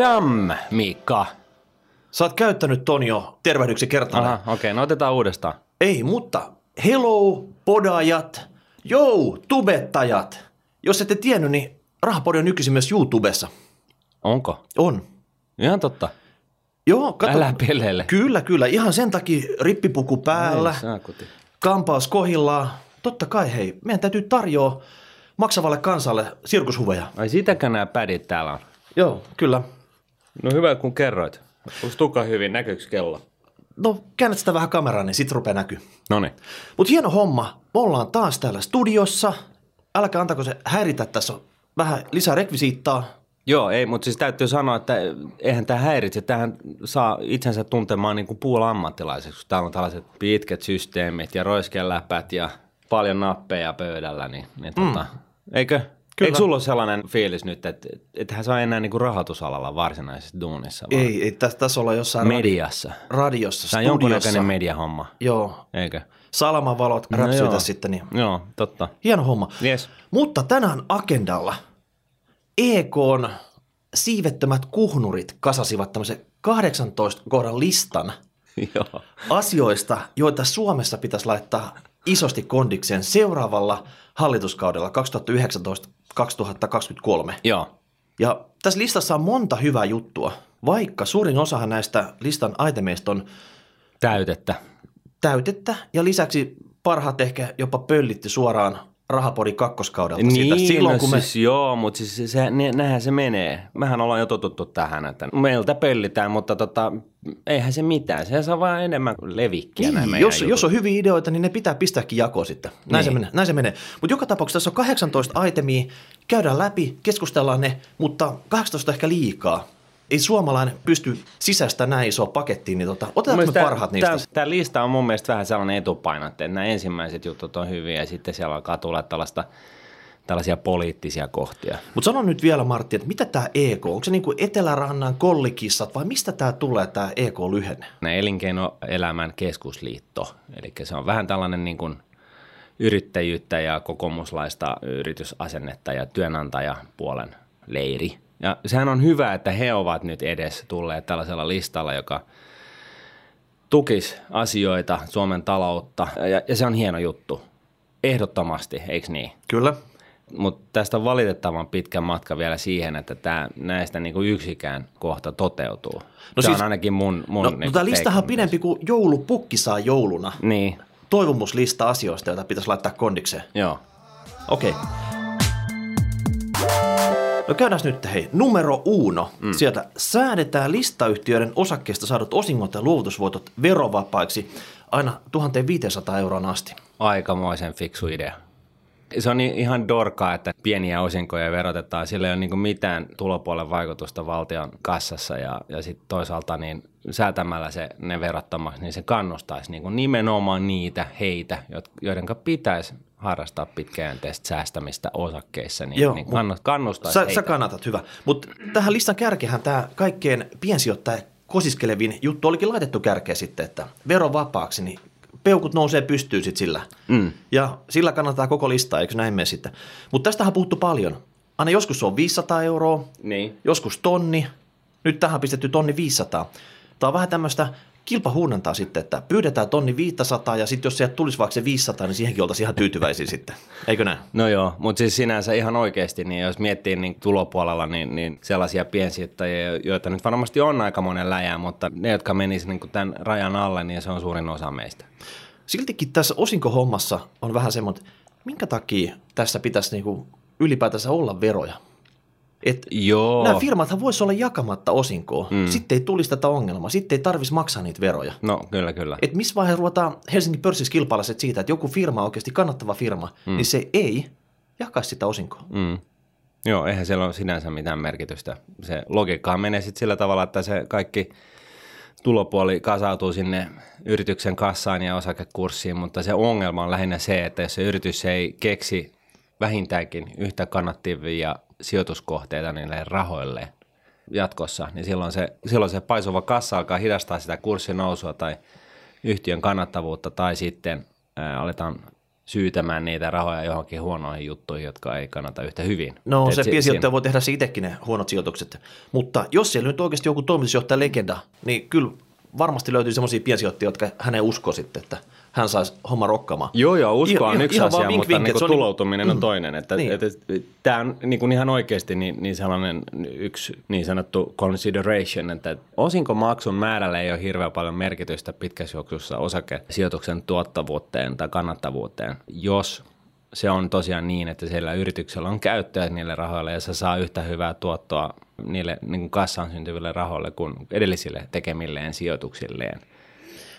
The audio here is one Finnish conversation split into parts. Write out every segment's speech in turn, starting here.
Chadam, Miikka. Sä oot käyttänyt ton jo tervehdyksi kertana. Aha, okei, okay, no otetaan uudestaan. Ei, mutta hello, podajat, jou, tubettajat. Jos ette tiennyt, niin Rahapodi on nykyisin myös YouTubessa. Onko? On. Ihan totta. Joo, kato. Älä peleile. Kyllä, kyllä. Ihan sen takia rippipuku päällä, Ei kampaus kohillaan. Totta kai, hei, meidän täytyy tarjoa maksavalle kansalle sirkushuveja. Ai sitäkään nämä pädit täällä on. Joo, kyllä. No hyvä kun kerroit. Onko tuka hyvin? Näkyykö kello? No, käännät sitä vähän kameraan, niin sit rupeaa näkyy. Noniin. Mutta hieno homma. Me ollaan taas täällä studiossa. Älkää antako se häiritä, tässä on vähän lisää rekvisiittaa. Joo, ei, mutta siis täytyy sanoa, että eihän tämä häiritse. Tähän saa itsensä tuntemaan niin kuin puolammattilaiseksi, kun täällä on tällaiset pitkät systeemit ja roiskeläpät ja paljon nappeja pöydällä, niin, niin tota, eikö? Kyllä. Eikö sulla ole sellainen fiilis nyt, että ethän saa enää niin kuin rahoitusalalla varsinaisessa duunissa, vaan Ei, ei tässä, tässä olla jossain mediassa? radiossa, Tämä on jonkunnäköinen mediahomma, Joo, eikö? salamavalot No räpsyitä joo. sitten. Niin. Joo, totta. Hieno homma. Yes. Mutta tänään agendalla EKn siivettömät kuhnurit kasasivat tämmöisen 18 kohdan listan Joo. asioista, joita Suomessa pitäisi laittaa isosti kondikseen seuraavalla hallituskaudella 2019-2023. Joo. Ja tässä listassa on monta hyvää juttua, vaikka suurin osahan näistä listan aitemeista on Täytettä. täytettä ja lisäksi parhaat ehkä jopa pöllitti suoraan Rahapodin kakkoskaudelta siitä. Niin, Silloin no kun me, siis joo, mutta siis se, se, ne, näinhän se menee. Mehän ollaan jo totuttu tähän, että meiltä pöllitään, mutta tota, eihän se mitään. Se saa vaan enemmän levikkiä niin, jos, jutut. jos on hyviä ideoita, niin ne pitää pistääkin jakoon sitten. Näin, se Niin. menee, näin se menee. Mutta joka tapauksessa tässä on 18 itemia, käydään läpi, keskustellaan ne, mutta 18 on ehkä liikaa. Ei suomalainen pysty sisäistä näin isoa pakettiin, niin tota, otetaan me parhaat niistä. Tämä lista on mun mielestä vähän sellainen etupainotte, että nämä ensimmäiset jutut on hyviä ja sitten siellä alkaa tulla tällaista, tällaisia poliittisia kohtia. Mutta sano nyt vielä Martti, että mitä tämä EK, onko se niinku Etelärannan kollikissat vai mistä tämä tulee tämä EK-lyhenne? Ne elinkeinoelämän keskusliitto, eli se on vähän tällainen niin kuin yrittäjyyttä ja kokoomuslaista yritysasennetta ja työnantajapuolen leiri. Ja sehän on hyvä, että he ovat nyt edes tulleet tällaisella listalla, joka tukisi asioita, Suomen taloutta, ja, ja se on hieno juttu. Ehdottomasti, eikö niin? Kyllä. Mutta tästä on valitettavan pitkä matka vielä siihen, että tää, näistä niinku yksikään kohta toteutuu. No se siis- on ainakin mun, mun No, niinku no tämä listahan on pidempi kuin joulupukki saa jouluna. Niin, Toivomuslista asioista, joita pitäisi laittaa kondikseen. joo. Okei. No käydään nyt, hei, numero uno. Mm. Sieltä säädetään listayhtiöiden osakkeista saadut osingot ja luovutusvoitot verovapaiksi aina 1500 euroon asti. Aikamoisen fiksu idea. Se on ihan dorkaa, että pieniä osinkoja verotetaan. Sillä ei ole niin mitään tulopuolen vaikutusta valtion kassassa ja, ja sitten toisaalta niin säätämällä se ne verottomaksi, niin se kannustaisi niin nimenomaan niitä heitä, joiden pitäisi harrastaa pitkäjänteistä säästämistä osakkeissa, niin, Joo, niin kannustaisi Sä, heitä. sä kannatat, hyvä. Mutta tähän listan kärkehän tämä kaikkein piensijoittaja kosiskelevin juttu olikin laitettu kärkeä sitten, että verovapaaksi, niin peukut nousee pystyyn sitten sillä. Mm. Ja sillä kannattaa koko listaa, eikö näin mene sitten. Mutta tästähän on puhuttu paljon. Aina joskus se on 500 euroa, Niin. joskus tonni. Nyt tähän on pistetty tonni 500. Tämä on vähän tämmöistä kilpahuunnantaa sitten, että pyydetään tonni 500 ja sitten jos sieltä tulisi vaikka se 500, niin siihenkin oltaisiin ihan tyytyväisiä sitten. Eikö näin? No joo, mutta siis sinänsä ihan oikeasti, niin jos miettii niin tulopuolella, niin, niin sellaisia piensijoittajia, joita nyt varmasti on aika monen läjää, mutta ne, jotka menisivät niin tämän rajan alle, niin se on suurin osa meistä. Siltikin tässä osinkohommassa on vähän semmoinen, että minkä takia tässä pitäisi niinku ylipäätänsä olla veroja? Et Joo. nämä firmathan voisi olla jakamatta osinkoa. Mm. Sitten ei tulisi tätä ongelmaa. Sitten ei tarvitsisi maksaa niitä veroja. No kyllä, kyllä. Et missä vaiheessa ruvetaan Helsingin pörssissä kilpailla siitä, että joku firma on oikeasti kannattava firma, mm. niin se ei jakaisi sitä osinkoa. Mm. Joo, eihän siellä ole sinänsä mitään merkitystä. Se logiikkaan menee sitten sillä tavalla, että se kaikki tulopuoli kasautuu sinne yrityksen kassaan ja osakekurssiin, mutta se ongelma on lähinnä se, että jos se yritys ei keksi vähintäänkin yhtä kannattavia sijoituskohteita niille rahoille jatkossa, niin silloin se, silloin se paisuva kassa alkaa hidastaa sitä kurssinousua tai yhtiön kannattavuutta tai sitten ää, aletaan syytämään niitä rahoja johonkin huonoihin juttuihin, jotka ei kannata yhtä hyvin. No Et se si- piensijoittaja voi tehdä se itsekin ne huonot sijoitukset, mutta jos siellä nyt oikeasti joku toimitusjohtaja legenda, niin kyllä varmasti löytyy semmoisia piensijoittajia, jotka hänen uskoo sitten, että hän saisi homma rokkaamaan. Joo, joo, usko on ihan- yksi ihan asia, vink, mutta vink, niin että kuin on tuloutuminen on mm. toinen. Että, Niin. että, tämä on niin, kuin ihan oikeasti niin, niin sellainen yksi niin sanottu consideration, että osinkomaksun määrällä ei ole hirveän paljon merkitystä pitkässä juoksussa osakesijoituksen tuottavuuteen tai kannattavuuteen, jos se on tosiaan niin, että siellä yrityksellä on käyttöä niille rahoille ja se saa yhtä hyvää tuottoa niille niin kuin kassaan syntyville rahoille kuin edellisille tekemilleen sijoituksilleen.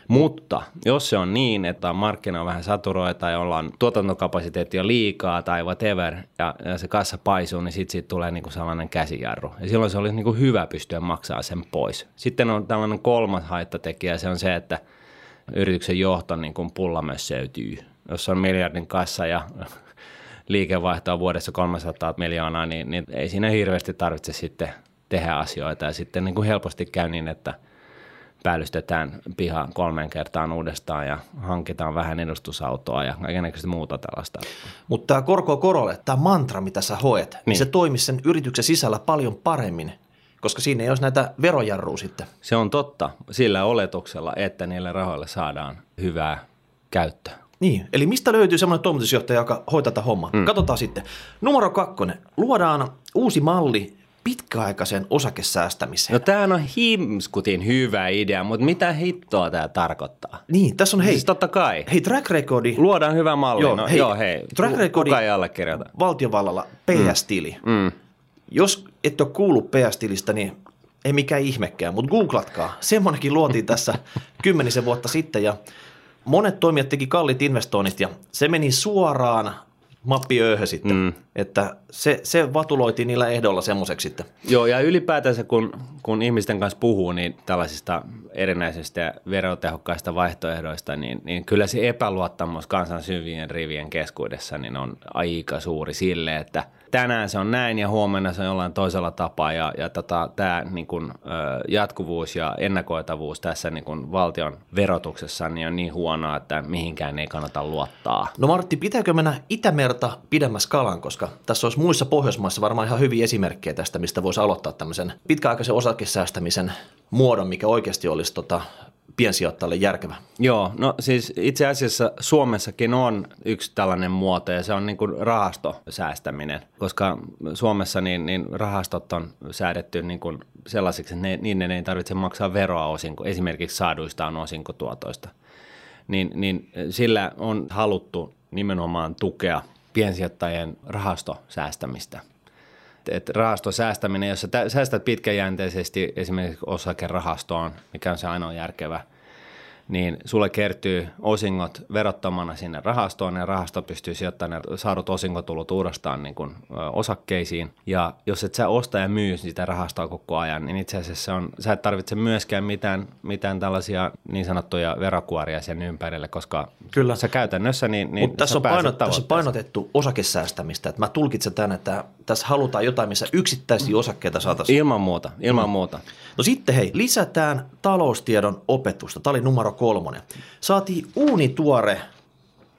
Mutta jos se on niin, että markkina on vähän saturoita ja ollaan tuotantokapasiteetti on liikaa tai whatever, ja, ja se kassa paisuu, niin sitten siitä tulee niinku sellainen käsijarru. Ja silloin se olisi niinku hyvä pystyä maksaa sen pois. Sitten on tällainen kolmas haittatekijä, se on se, että yrityksen johto niin kuin pulla myös seytyy. Jos on miljardin kassa ja liikevaihto on vuodessa 300 miljoonaa, niin, niin ei siinä hirveästi tarvitse sitten tehdä asioita. Ja sitten niin kuin helposti käy niin, että päällystetään piha kolmeen kertaan uudestaan ja hankitaan vähän edustusautoa ja kaikenlaista muuta tällaista. Mutta tämä korko korolle, tämä mantra, mitä sä hoet, niin. Niin. se toimisi sen yrityksen sisällä paljon paremmin, koska siinä ei olisi näitä verojarruja sitten. Se on totta sillä oletuksella, että niille rahoille saadaan hyvää käyttöä. Niin, eli mistä löytyy semmoinen toimitusjohtaja, joka hoitaa tätä hommaa? Mm. Katsotaan sitten. Numero kakkonen. Luodaan uusi malli pitkäaikaisen osakesäästämiseen. No tämähän on himskutin hyvä idea, mutta mitä hittoa tämä tarkoittaa? Niin, tässä on hei, Siis totta kai. hei track recordi Luodaan hyvä malli. Joo, no, hei, joo, hei. track recordi- Kuka ei allekirjoita? valtiovallalla PS-tili. Mm. Jos et ole kuullut PS-tilistä, niin ei mikään ihmekään, mutta googlatkaa. Semmoinenkin luotiin tässä kymmenisen vuotta sitten ja monet toimijat teki kalliit investoinnit ja se meni suoraan mappiööhön sitten, mm. että se, se vatuloitiin niillä ehdoilla semmoiseksi sitten. Joo, ja ylipäätänsä kun, kun ihmisten kanssa puhuu niin tällaisista erinäisistä verotehokkaista vaihtoehdoista, niin, niin kyllä se epäluottamus kansan syvien rivien keskuudessa niin on aika suuri sille, että tänään se on näin ja huomenna se on jollain toisella tapaa ja, ja tota, tämä niin kun, jatkuvuus ja ennakoitavuus tässä niin kun valtion verotuksessa niin on niin huonoa, että mihinkään ei kannata luottaa. No Martti, pitääkö mennä Itämerta pidemmässä kalan, koska tässä olisi muissa Pohjoismaissa varmaan ihan hyviä esimerkkejä tästä, mistä voisi aloittaa tämmöisen pitkäaikaisen osakesäästämisen muodon, mikä oikeasti olisi tota, piensijoittajalle järkevä. Joo, no siis itse asiassa Suomessakin on yksi tällainen muoto ja se on niin kuin rahastosäästäminen, koska Suomessa niin, niin rahastot on säädetty niin kuin sellaisiksi, että ne, niiden ei tarvitse maksaa veroa osinko, esimerkiksi saaduistaan osinkotuotoista. Niin, niin sillä on haluttu nimenomaan tukea piensijoittajien rahastosäästämistä. Et rahastosäästäminen, jos sä tä- säästät pitkäjänteisesti esimerkiksi osakerahastoon, mikä on se ainoa järkevä, niin sulle kertyy osingot verottomana sinne rahastoon ja rahasto pystyy sijoittamaan ne saadut osinkotulut uudestaan niin kuin, osakkeisiin. Ja jos et sä osta ja myy sitä rahastoa koko ajan, niin itse asiassa on, sä et tarvitse myöskään mitään, mitään tällaisia niin sanottuja verokuoria sen ympärille, koska Kyllä. sä käytännössä niin, niin Mutta tässä, sä on painot, tässä on painotettu osakesäästämistä. Että mä tulkitsen tämän, että tässä halutaan jotain, missä yksittäisiä osakkeita saataisiin. Ilman muuta, ilman mm. muuta. No sitten hei, lisätään taloustiedon opetusta. Tämä oli numero kolmonen. Saatiin uunituore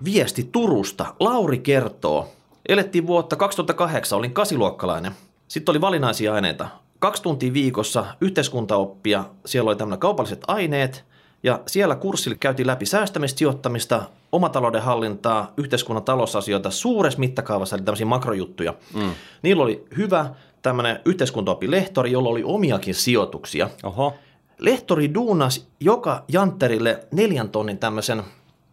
viesti Turusta. Lauri kertoo. Elettiin vuotta 2008, olin kasiluokkalainen. Sitten oli valinnaisia aineita. Kaksi tuntia viikossa yhteiskuntaoppia, siellä oli tämmöinen kaupalliset aineet, ja siellä kurssilla käytiin läpi säästämistä, sijoittamista, omatalouden hallintaa, yhteiskunnan talousasioita suuressa mittakaavassa, eli tämmöisiä makrojuttuja. Mm. Niillä oli hyvä tämmöinen yhteiskuntaoppilehtori, jolla oli omiakin sijoituksia. Oho. Lehtori duunas joka jantterille neljän tonnin tämmöisen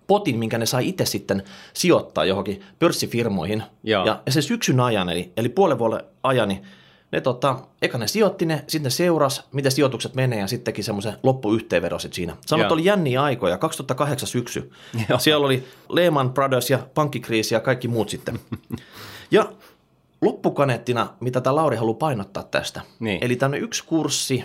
potin, minkä ne sai itse sitten sijoittaa johonkin pörssifirmoihin. Joo. Ja, ja se syksyn ajan, eli, eli puolen vuoden ajan, niin ne tota, eka ne sijoitti ne, sitten seuras, miten sijoitukset menee ja sitten teki semmoisen loppuyhteenvedon sit siinä. Sanoit, Joo. oli jänniä aikoja, 2008 syksy. Joo. Siellä oli Lehman Brothers ja pankkikriisi ja kaikki muut sitten. ja loppukaneettina, mitä tämä Lauri haluaa painottaa tästä. Niin. Eli tämmöinen yksi kurssi,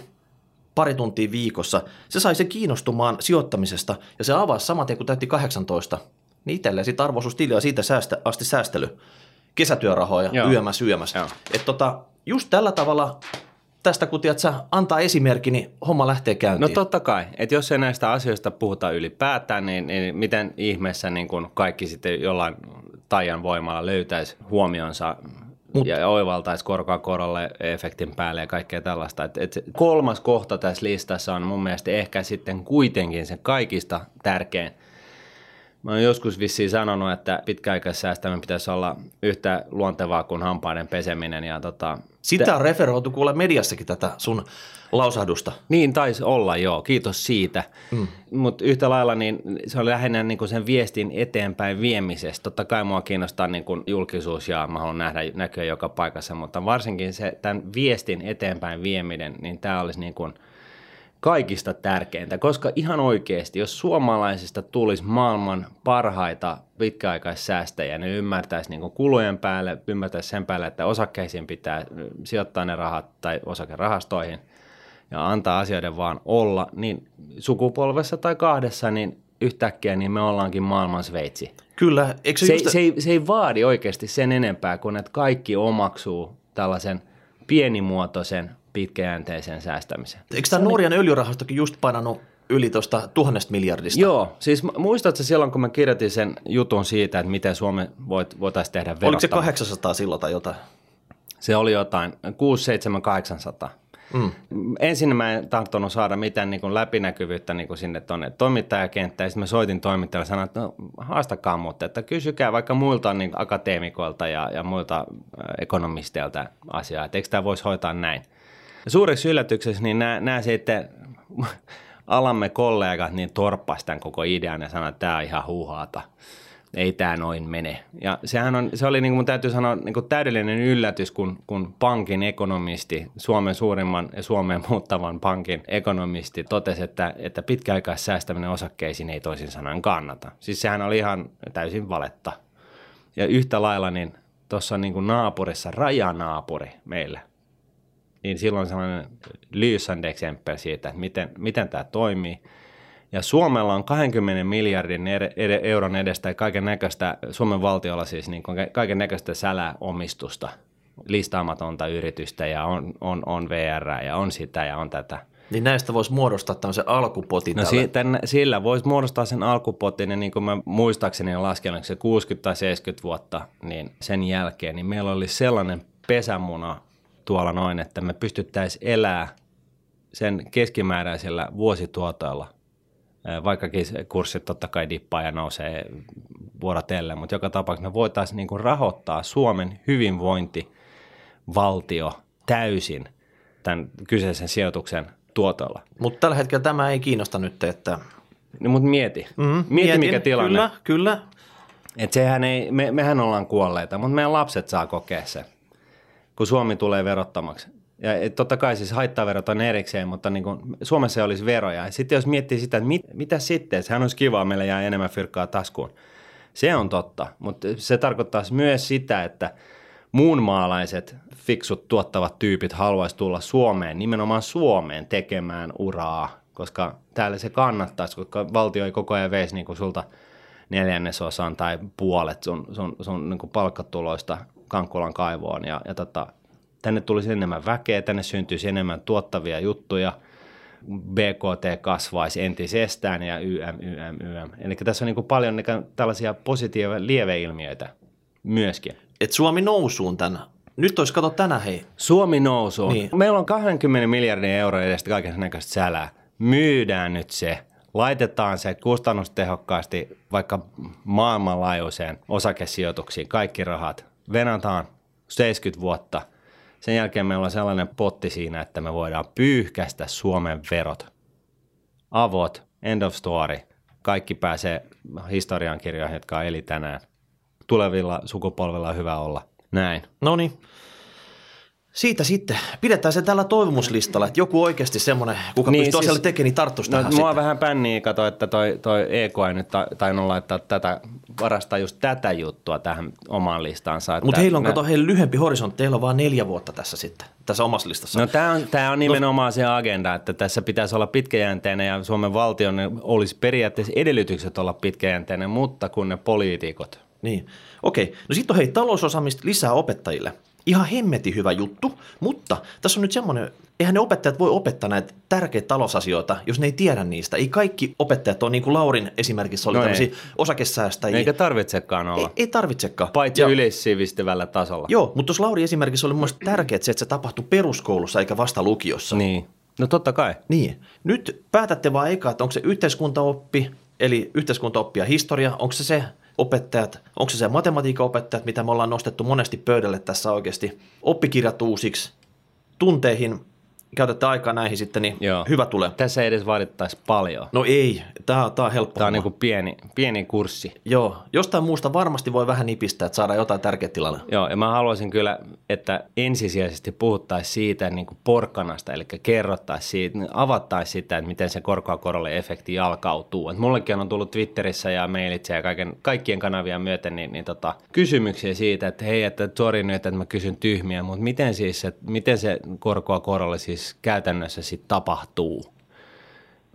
pari tuntia viikossa, se sai sen kiinnostumaan sijoittamisesta ja se avasi saman tien, kun täytti 18. Niin itselleen sitten arvoisuustili siitä säästä, asti säästely, kesätyörahoja Joo. yömässä yömässä. Joo. Et tota, just tällä tavalla tästä kun tiedät, sä antaa esimerkki, niin homma lähtee käyntiin. No totta kai, että jos ei näistä asioista puhuta ylipäätään, niin, niin miten ihmeessä niin kun kaikki sitten jollain tajan voimalla löytäisi huomionsa Mut. ja oivaltaisi korkoa korolle efektin päälle ja kaikkea tällaista. Et, et kolmas kohta tässä listassa on mun mielestä ehkä sitten kuitenkin se kaikista tärkein – Mä oon joskus vissiin sanonut, että pitkäaikaissäästäminen pitäisi olla yhtä luontevaa kuin hampaiden peseminen. Ja tota, Sitä te... on referoitu kuule mediassakin tätä sun lausahdusta. Niin taisi olla, joo. Kiitos siitä. Mm. Mutta yhtä lailla niin se on lähinnä niin kuin sen viestin eteenpäin viemisestä. Totta kai mua kiinnostaa niin kuin julkisuus ja mä haluan nähdä näkyä joka paikassa, mutta varsinkin se tämän viestin eteenpäin vieminen, niin tämä olisi niin kuin – kaikista tärkeintä, koska ihan oikeasti, jos suomalaisista tulisi maailman parhaita pitkäaikaissäästäjiä, ne ymmärtäisi niin kulujen päälle, ymmärtäisi sen päälle, että osakkeisiin pitää sijoittaa ne rahat tai osakerahastoihin ja antaa asioiden vaan olla, niin sukupolvessa tai kahdessa, niin yhtäkkiä niin me ollaankin maailman Sveitsi. Kyllä. Eikö se, se, just... se, ei, se ei vaadi oikeasti sen enempää kuin, että kaikki omaksuu tällaisen pienimuotoisen pitkäjänteisen säästämisen. Eikö tämä Norjan öljyrahastokin just painanut yli tuosta tuhannesta miljardista? Joo, siis muistatko silloin, kun mä kirjoitin sen jutun siitä, että miten Suomi voit, voitaisiin tehdä verottamista? Oliko se 800 silloin tai jotain? Se oli jotain, 6, 7, 800. Mm. Ensin mä en tahtonut saada mitään niin kuin läpinäkyvyyttä niin kuin sinne tuonne toimittajakenttään. Sitten mä soitin toimittajalle ja sanoin, että no, haastakaa mutta että kysykää vaikka muilta niin akateemikoilta ja, ja muilta ekonomisteilta asiaa, että eikö tämä voisi hoitaa näin. Ja suureksi yllätyksessä niin nämä, nämä sitten alamme kollegat niin torppasi tämän koko idean ja sanoi, että tämä on ihan huuhaata. Ei tämä noin mene. Ja sehän on, se oli, niin kuin täytyy sanoa, niin kuin täydellinen yllätys, kun, kun pankin ekonomisti, Suomen suurimman ja Suomeen muuttavan pankin ekonomisti totesi, että, että pitkäaikaissäästäminen osakkeisiin ei toisin sanoen kannata. Siis sehän oli ihan täysin valetta. Ja yhtä lailla niin tuossa niin kuin naapurissa, rajanaapuri meillä – niin silloin sellainen lysande exempel siitä, että miten, miten tämä toimii. Ja Suomella on 20 miljardin euron edestä kaiken näköistä, Suomen valtiolla siis niin kaiken näköistä säläomistusta, listaamatonta yritystä ja on, on, on VR ja on sitä ja on tätä. Niin näistä voisi muodostaa tämmöisen alkupotin. No si- tämän, sillä voisi muodostaa sen alkupotin ja niin kuin mä muistaakseni lasken, se 60 tai 70 vuotta, niin sen jälkeen, niin meillä oli sellainen pesämuna tuolla noin, että me pystyttäisiin elää sen keskimääräisellä vuosituotoilla, vaikkakin kurssit totta kai dippaa ja nousee vuorotelle, mutta joka tapauksessa me voitaisiin niin rahoittaa Suomen hyvinvointivaltio täysin tämän kyseisen sijoituksen tuotolla. Mutta tällä hetkellä tämä ei kiinnosta nyt, että... No, mutta mieti. Mm-hmm. Mieti, Mietin, mikä tilanne. Kyllä, kyllä. Et sehän ei, me, mehän ollaan kuolleita, mutta meidän lapset saa kokea se kun Suomi tulee verottamaksi. Ja totta kai siis haittaverot on erikseen, mutta niin kuin Suomessa olisi veroja. Ja sitten jos miettii sitä, että mit, mitä sitten, sehän olisi kiva, meillä jää enemmän fyrkkaa taskuun. Se on totta, mutta se tarkoittaa myös sitä, että muunmaalaiset fiksut tuottavat tyypit haluaisi tulla Suomeen, nimenomaan Suomeen tekemään uraa, koska täällä se kannattaisi, koska valtio ei koko ajan veisi niin kuin sulta neljännesosan tai puolet sun, sun, sun niin kuin palkkatuloista Kankkulan kaivoon ja, ja tota, tänne tulisi enemmän väkeä, tänne syntyisi enemmän tuottavia juttuja, BKT kasvaisi entisestään ja YM, YM, YM. Eli tässä on niin kuin paljon tällaisia positiivisia lieveilmiöitä myöskin. Et Suomi nousuun tänä. Nyt olisi kato tänä hei. Suomi nousuun. Niin. Meillä on 20 miljardin euroa edestä kaiken näköistä sälää. Myydään nyt se laitetaan se kustannustehokkaasti vaikka maailmanlaajuiseen osakesijoituksiin, kaikki rahat, venataan 70 vuotta. Sen jälkeen meillä on sellainen potti siinä, että me voidaan pyyhkästä Suomen verot. Avot, end of story. Kaikki pääsee historiankirjoihin, jotka eli tänään. Tulevilla sukupolvilla on hyvä olla. Näin. No niin siitä sitten, pidetään se tällä toivomuslistalla, että joku oikeasti semmoinen, kuka niin, pystyy siis, tekemään, niin tarttuisi no, tähän Mua sitten. vähän pänniä kato, että toi, toi EK ei nyt tainnut laittaa tätä, varastaa just tätä juttua tähän omaan listaansa. Mutta heillä on, kato, heillä lyhyempi horisontti, heillä on vain neljä vuotta tässä sitten, tässä omassa listassa. No tämä on, tämä on nimenomaan se agenda, että tässä pitäisi olla pitkäjänteinen ja Suomen valtion olisi periaatteessa edellytykset olla pitkäjänteinen, mutta kun ne poliitikot. Niin, okei. No sitten on hei talousosaamista lisää opettajille – Ihan hemmeti hyvä juttu, mutta tässä on nyt semmoinen, eihän ne opettajat voi opettaa näitä tärkeitä talousasioita, jos ne ei tiedä niistä. Ei kaikki opettajat ole niin kuin Laurin esimerkiksi oli No ei. tämmöisiä osakesäästäjiä. Eikä tarvitsekaan olla. ei, ei tarvitsekaan. Paitsi Ja- yleissivistävällä tasolla. Joo, mutta tuossa Lauri esimerkiksi oli mun mielestä tärkeää se, että se tapahtui peruskoulussa eikä vasta lukiossa. Niin. No totta kai. Niin. Nyt päätätte vaan eka, että onko se yhteiskuntaoppi, eli yhteiskuntaoppi ja historia, onko se se opettajat, onko se se matematiikan opettajat, mitä me ollaan nostettu monesti pöydälle tässä oikeasti, oppikirjat uusiksi, tunteihin, käytätte aikaa näihin sitten, niin Joo. hyvä tulee. Tässä ei edes vaadittaisi paljon. No ei, tämä, tämä on helppo. Tämä on niin kuin pieni, pieni kurssi. Joo, jostain muusta varmasti voi vähän nipistää, että saadaan jotain tärkeää tilalle. Joo, ja mä haluaisin kyllä, että ensisijaisesti puhuttaisiin siitä niin kuin porkkanasta, eli kerrottaisiin siitä, avattaisiin sitä, että miten se korkoa korolle efekti jalkautuu. Et mullekin on tullut Twitterissä ja mailitse ja kaiken, kaikkien kanavia myöten niin, niin tota, kysymyksiä siitä, että hei, että sori nyt, että mä kysyn tyhmiä, mutta miten, siis, että miten se korkoa korolle siis käytännössä sitten tapahtuu?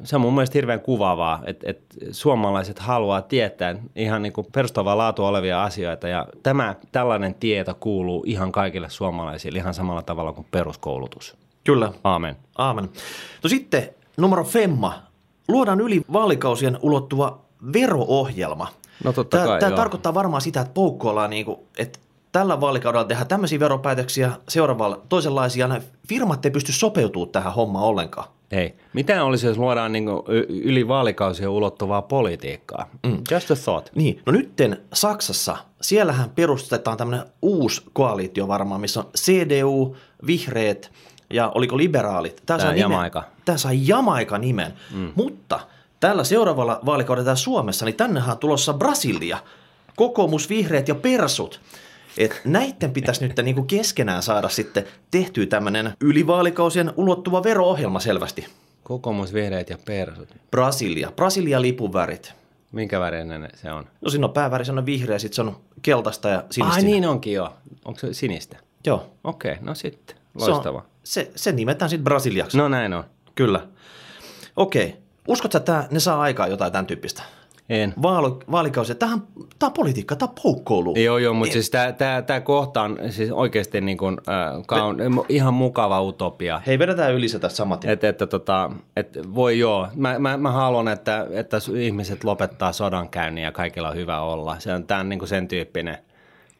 se on mun mielestä hirveän kuvaavaa, että, että suomalaiset haluaa tietää ihan niin perustavaa laatua olevia asioita ja tämä tällainen tieto kuuluu ihan kaikille suomalaisille ihan samalla tavalla kuin peruskoulutus. Kyllä, Aamen. Aamen. No sitten numero femma. Luodaan yli vaalikausien ulottuva vero-ohjelma. No totta Tämä, kai, tämä joo. tarkoittaa varmaan sitä, että poukkoillaan, niin kuin, että tällä vaalikaudella tehdään tämmöisiä veropäätöksiä, seuraavalla toisenlaisia. Nämä firmat ei pysty sopeutumaan tähän hommaan ollenkaan. Hei, mitä olisi, jos luodaan niin yli vaalikausien ulottuvaa politiikkaa? Mm. Just a thought. Niin, no nytten Saksassa, siellähän perustetaan tämmöinen uusi koalitio varmaan, missä on CDU, vihreät ja oliko liberaalit. Tämä, Tää nimen- Jamaika. Tämä sai Jamaika nimen, mm. mutta tällä seuraavalla vaalikaudella Suomessa, niin tännehän on tulossa Brasilia, kokoomus, vihreät ja persut. Et näiden pitäisi nyt niinku keskenään saada sitten tehtyä tämmöinen yli vaalikausien ulottuva vero-ohjelma selvästi. Kokoomus, vihreät ja persut. Brasilia, Brasilia lipun värit. Minkä värinen se on? No siinä on pääväri, se on vihreä, sitten se on keltaista ja sinistä. Ai niin onkin jo. Onko se sinistä? Joo. Okei, no sitten. Se, on, Loistava. se, se nimetään sitten Brasiliaksi. No näin on. Kyllä. Okei. Uskotko, että ne saa aikaa jotain tämän tyyppistä? En. Vaali, vaalikausi. Tämähän, tämä on politiikka, tämä on poukkoulu. Joo, joo, mutta siis tämä tää, tää kohta on siis oikeasti niin kuin, äh, kaun, ihan mukava utopia. Hei, vedetään yli se tästä samat. Et, Että, että, tota, et voi joo, mä, mä, mä haluan, että, että ihmiset lopettaa sodankäynnin ja kaikilla on hyvä olla. Se on, tämä on niin kuin sen tyyppinen,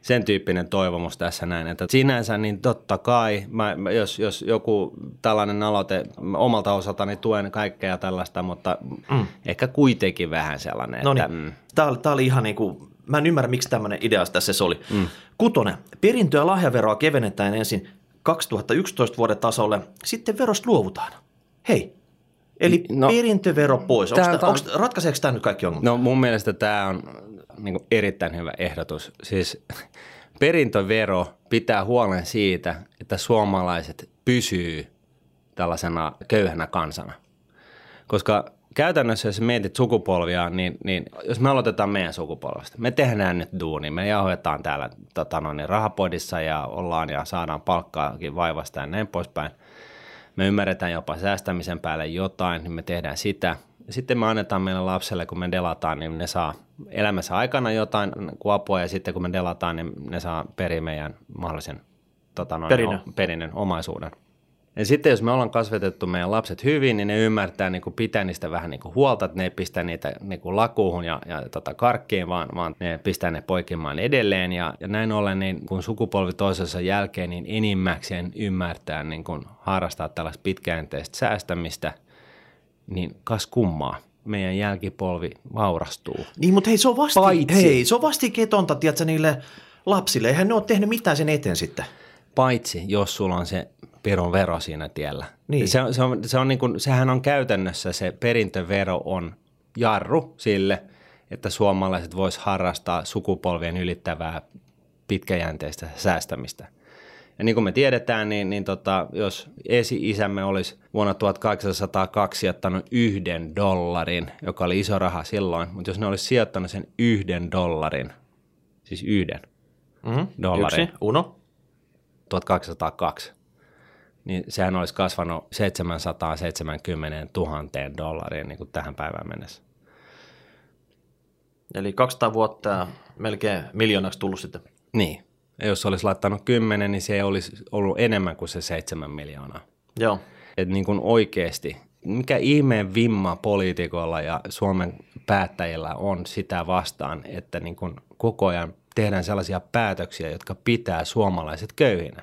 sen tyyppinen toivomus tässä näin. Että sinänsä niin totta kai, mä, jos, jos joku tällainen aloite, omalta osaltani tuen kaikkea tällaista, mutta mm. ehkä kuitenkin vähän sellainen, no että niin, mm, tämä, tämä oli ihan niin kuin, mä en ymmärrä, miksi tämmöinen idea tässä se oli. Mm. Kutonen, perintö- ja lahjaveroa kevennetään ensin 2011 vuoden tasolle, sitten verosta luovutaan. Hei, eli no, perintövero pois. Onko, on- onko, ratkaiseeko tämä nyt kaikki ongelmat? No mun mielestä tämä on niin kuin erittäin hyvä ehdotus. Siis perintövero pitää huolen siitä, että suomalaiset pysyy tällaisena köyhänä kansana. Koska käytännössä, jos mietit sukupolvia, niin, niin jos me aloitetaan meidän sukupolvesta, me tehdään nyt duuni, me jauhetaan täällä tota, no, niin rahapodissa ja ollaan ja saadaan palkkaakin vaivasta ja näin poispäin. Me ymmärretään jopa säästämisen päälle jotain, niin me tehdään sitä. Ja sitten me annetaan meille lapselle, kun me delataan, niin ne saa elämässä aikana jotain apua ja sitten kun me delataan, niin ne saa peri meidän mahdollisen tota, no, Perinnön. perinnön omaisuuden. Ja sitten jos me ollaan kasvatettu meidän lapset hyvin, niin ne ymmärtää niin kuin pitää niistä vähän niin kuin huolta, että ne ei pistä niitä niin kuin lakuuhun ja, ja tota karkkiin, vaan, vaan ne pistää ne poikimaan edelleen. Ja, ja näin ollen, niin kun sukupolvi toisensa jälkeen, niin enimmäkseen ymmärtää niin kuin harrastaa tällaista pitkäjänteistä säästämistä, niin kas kummaa, meidän jälkipolvi vaurastuu. Niin, mutta hei, se on, vasti, Paitsi- hei, se on vastiketonta, tiedätkö, niille lapsille. Eihän ne ole tehnyt mitään sen eteen sitten. Paitsi jos sulla on se perun vero siinä tiellä. Niin. Se, on, se, on, se on niin kuin, sehän on käytännössä se perintövero on jarru sille, että suomalaiset vois harrastaa sukupolvien ylittävää pitkäjänteistä säästämistä. Ja niin kuin me tiedetään, niin, niin tota, jos esi-isämme olisi vuonna 1802 sijoittanut yhden dollarin, joka oli iso raha silloin, mutta jos ne olisi sijoittanut sen yhden dollarin, siis yhden Mm-hmm. dollarin, Yksi, uno. 1202, niin sehän olisi kasvanut 770 000 dollariin niin kuin tähän päivään mennessä. Eli 200 vuotta melkein miljoonaksi tullut sitten. Niin. Ja jos olisi laittanut 10, niin se olisi ollut enemmän kuin se 7 miljoonaa. Joo. Että niin kuin oikeasti, mikä ihmeen vimma poliitikoilla ja Suomen päättäjillä on sitä vastaan, että niin kuin koko ajan tehdään sellaisia päätöksiä, jotka pitää suomalaiset köyhinä.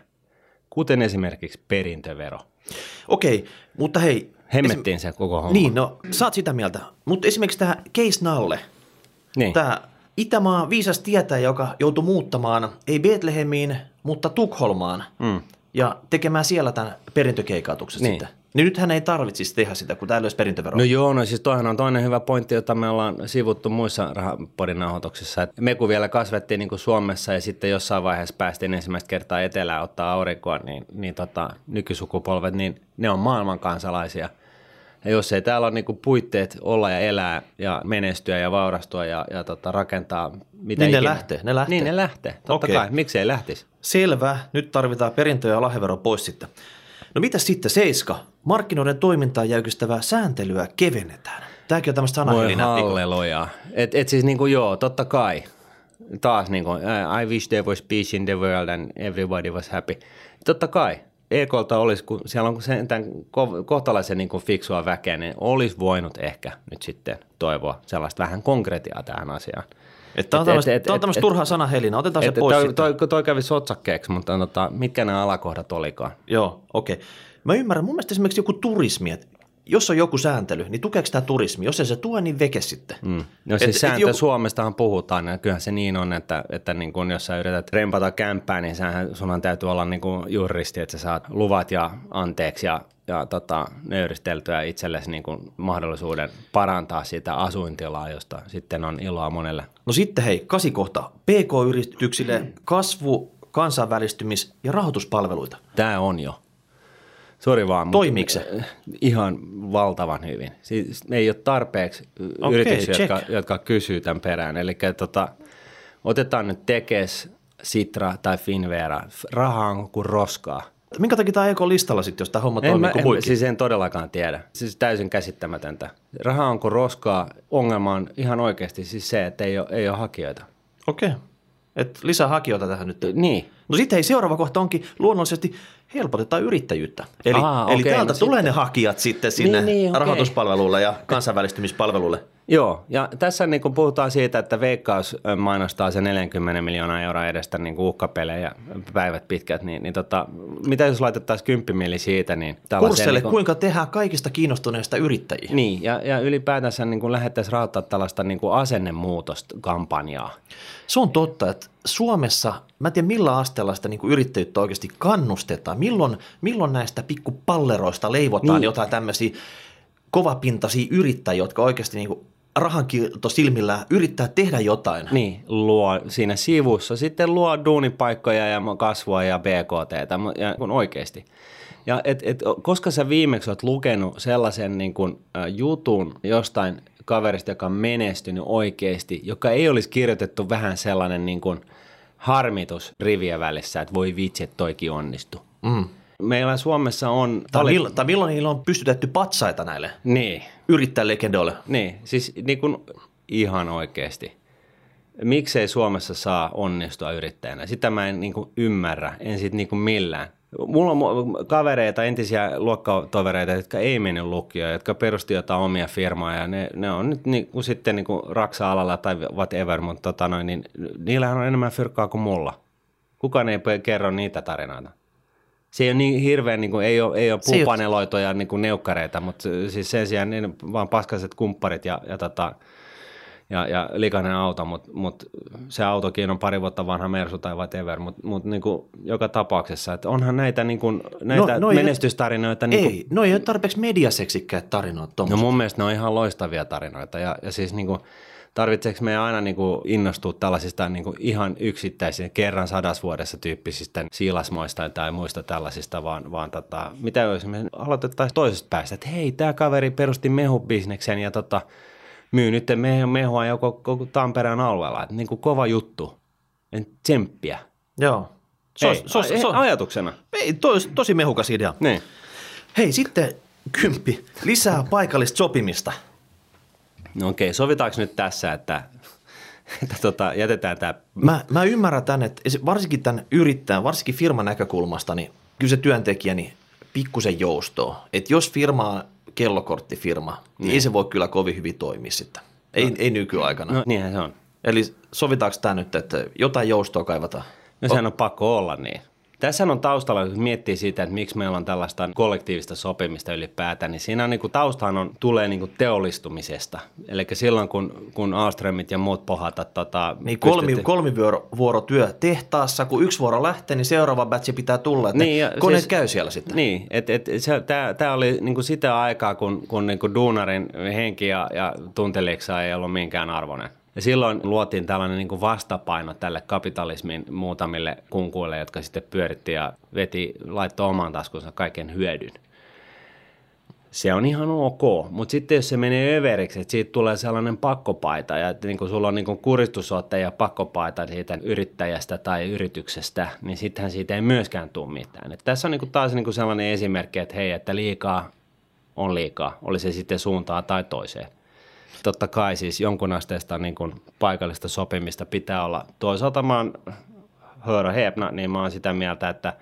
Kuten esimerkiksi perintövero. Okei, mutta hei. Hemmettiin se koko homma. Niin, no sä oot sitä mieltä. Mutta esimerkiksi tämä Case Nalle, Niin. tämä Itämaa viisas tietäjä, joka joutui muuttamaan, ei Betlehemiin, mutta Tukholmaan. Mm. Ja tekemään siellä tämän perintökeikautuksen Niin. sitten. Niin nyt hän ei tarvitsisi tehdä sitä, kun täällä olisi perintövero. No joo, no siis toihan on toinen hyvä pointti, jota me ollaan sivuttu muissa rahapodin nauhoituksissa. Me kun vielä kasvettiin niin kuin Suomessa ja sitten jossain vaiheessa päästiin ensimmäistä kertaa etelään ottaa aurinkoa, niin, niin tota, nykysukupolvet, niin ne on maailman kansalaisia. Ja jos ei täällä ole niin kuin puitteet olla ja elää ja menestyä ja vaurastua ja, ja tota, rakentaa mitä Niin ne ikinä. lähtee, ne lähtee. Niin ne lähtee, totta Okei. kai. Miksi ei lähtisi? Selvä, nyt tarvitaan perintö- ja lahjavero pois sitten. No mitä sitten, Seiska? Markkinoiden toimintaa jäykistävää sääntelyä kevennetään. Tämäkin on tämmöistä Voi sanahelinää. halleluja. Et, et siis niinku joo, totta kai. Taas niinku, I wish there was peace in the world and everybody was happy. Totta kai. EKlta olisi, kun siellä on sentään ko- kohtalaisen niin fiksua väkeä, niin olisi voinut ehkä nyt sitten toivoa sellaista vähän konkretiaa tähän asiaan. Tämä on tämmöistä, et- turhaa sanahelinää. Otetaan se Et, pois toi, toi, toi, kävi sotsakkeeksi, mutta tota, mitkä nämä alakohdat olikaan? Joo, okei. Okay. Mä ymmärrän, mun mielestä esimerkiksi joku turismi, että jos on joku sääntely, niin tukeeko tämä turismi? Jos ei se tue, niin veke sitten. Mm. No Et- siis et sääntö joku- Suomestahan puhutaan, ja kyllähän se niin on, että, että niin kun jos sä yrität rempata kämppää, niin sähän, sunhan täytyy olla niin kuin juristi, että sä saat luvat ja anteeksi ja, ja tota, nöyristeltyä itsellesi niin kuin mahdollisuuden parantaa sitä asuintilaa, josta sitten on iloa monelle. No sitten hei, kasikohta. PK-yrityksille kasvu, kansainvälistymis- ja rahoituspalveluita. Tämä on jo. Sori vaan. Toimiiko se? Ihan valtavan hyvin. Siis ei ole tarpeeksi Okei, yrityksiä, check. jotka, jotka kysyy tämän perään. Eli tota, otetaan nyt Tekes, Sitra tai Finvera. Rahaa on kuin roskaa. Minkä takia tämä EK-listalla sitten, jos tämä homma En, toimii mä, kuin en, siis en todellakaan tiedä. Siis täysin käsittämätöntä. Raha on kuin roskaa. Ongelma on ihan oikeasti siis se, että ei ole, ei ole hakijoita. Okei. Okay. Et lisää hakijoita tähän nyt. Niin. No sitten hei, seuraava kohta onkin luonnollisesti helpotetaan yrittäjyyttä. Eli, Aa, eli okei, täältä no tulee sitten- ne hakijat sitten sinne Niin, niin, okei. rahoituspalvelulle ja kansainvälistymispalvelulle. Joo, ja tässä niin kun puhutaan siitä, että Veikkaus mainostaa se 40 miljoonaa euroa edestä niin uhkapelejä päivät pitkät, niin, niin tota, mitä jos laitettaisiin kymppimieli siitä, niin Kursselle, niin kun- kuinka tehdään kaikista kiinnostuneista yrittäjiä. Niin, ja, ja ylipäätänsä niin kun lähdettäisiin rahoittaa tällaista niin kuin asennemuutoskampanjaa. Se on totta, että Suomessa, mä en tiedä millä asteella sitä niin yrittäjyyttä oikeasti kannustetaan. Milloin, milloin näistä pikkupalleroista leivotaan niin. Jotain tämmöisiä kovapintaisia yrittäjiä, jotka oikeasti niin kuin rahankiilto silmillä yrittää tehdä jotain. Niin, luo siinä sivussa, sitten luo duunipaikkoja ja kasvua ja BKT, ja kun oikeasti. Ja et, et, koska sä viimeksi oot lukenut sellaisen niin kun, jutun jostain kaverista, joka on menestynyt oikeasti, joka ei olisi kirjoitettu vähän sellainen niin kun harmitus rivien välissä, että voi vitsi, että toikin onnistui. Mm. Meillä Suomessa on... Tai, oli- milloin, tai milloin niillä on pystytetty patsaita näille Niin, yrittäjälegendoille? niin, siis niin kuin ihan oikeasti. Miksei Suomessa saa onnistua yrittäjänä? Sitä mä en niin kuin ymmärrä, en sit niin kuin millään. Mulla on kavereita, entisiä luokkatovereita, jotka ei mennyt lukioon, jotka perusti jotain omia firmoja. Ja ne, ne on nyt niin kuin sitten niin kuin raksa-alalla tai whatever, mutta tota noin, niin niillähän on enemmän fyrkkaa kuin mulla. Kukaan ei kerro niitä tarinoita. Se ei ole niin hirveän, niin kuin, ei ole, ei ole ei puupaneloitoja niin kuin neukkareita, mutta siis sen sijaan niin vaan paskaset kumpparit ja, ja, tota, ja, ja likainen auto, mutta mut se autokin on pari vuotta vanha Mersu tai whatever, mutta mut, niin kuin joka tapauksessa, että onhan näitä, niin kuin, näitä no ei- menestystarinoita. Niin kuin, Ei, no ei ole tarpeeksi mediaseksikkäät tarinoita No mun mielestä ne on ihan loistavia tarinoita ja, ja siis niin kuin, tarvitseeko meidän aina niin kuin innostua tällaisista niin kuin ihan yksittäisistä kerran sadasvuodessa tyyppisistä siilasmoista tai muista tällaisista, vaan, vaan tota, mitä jos me aloitettaisiin toisesta päästä, että hei, tämä kaveri perusti mehubisneksen ja tota, myy nyt me- mehua joko koko Tampereen alueella, että niin kuin kova juttu, en tsemppiä. Joo. Se on, Ei, se on, ei, se on, ajatuksena. ei, tosi, tosi mehukas idea. Niin. Hei, sitten kymppi. Lisää paikallista sopimista. No okei, sovitaanko nyt tässä, että, että tota, jätetään tämä. Mä, mä ymmärrän tämän, että varsinkin tämän yrittäjän, varsinkin firman näkökulmasta, niin kyllä se työntekijä, niin pikkusen joustoa. Että jos firma on kellokorttifirma, niin, niin ei se voi kyllä kovin hyvin toimia sitten. Ei, no, ei nykyaikana. No niinhän se on. Eli sovitaanko tämä nyt, että jotain joustoa kaivataan? No sehän on pakko olla niin. Tässä on taustalla, kun miettii sitä, että miksi meillä on tällaista kollektiivista sopimista ylipäätään, niin siinä on, niin kuin, taustahan on, tulee niin kuin teollistumisesta. Eli silloin, kun, kun Alströmit ja muut pohatat... Tota, niin kolmi, kolmivuorotyö tehtaassa, kun yksi vuoro lähtee, niin seuraava batchi pitää tulla, että niin, koneet siis, käy siellä sitten. Niin, että et, tämä oli niin kuin sitä aikaa, kun, kun niin kuin duunarin henki ja, ja ei ollut minkään arvoinen. Ja silloin luotiin tällainen niin kuin vastapaino tälle kapitalismin muutamille kunkuille, jotka sitten pyöritti ja veti, laittoi oman taskunsa kaiken hyödyn. Se on ihan ok, mutta sitten jos se menee överiksi, että siitä tulee sellainen pakkopaita ja että niin kuin sulla on niin kuin ja pakkopaita siitä yrittäjästä tai yrityksestä, niin sittenhän siitä ei myöskään tule mitään. Et tässä on niin taas niin sellainen esimerkki, että hei, että liikaa on liikaa, oli se sitten suuntaan tai toiseen totta kai siis jonkun asteesta niin kuin paikallista sopimista pitää olla. Toisaalta mä oon hörö hepna, niin mä oon sitä mieltä, että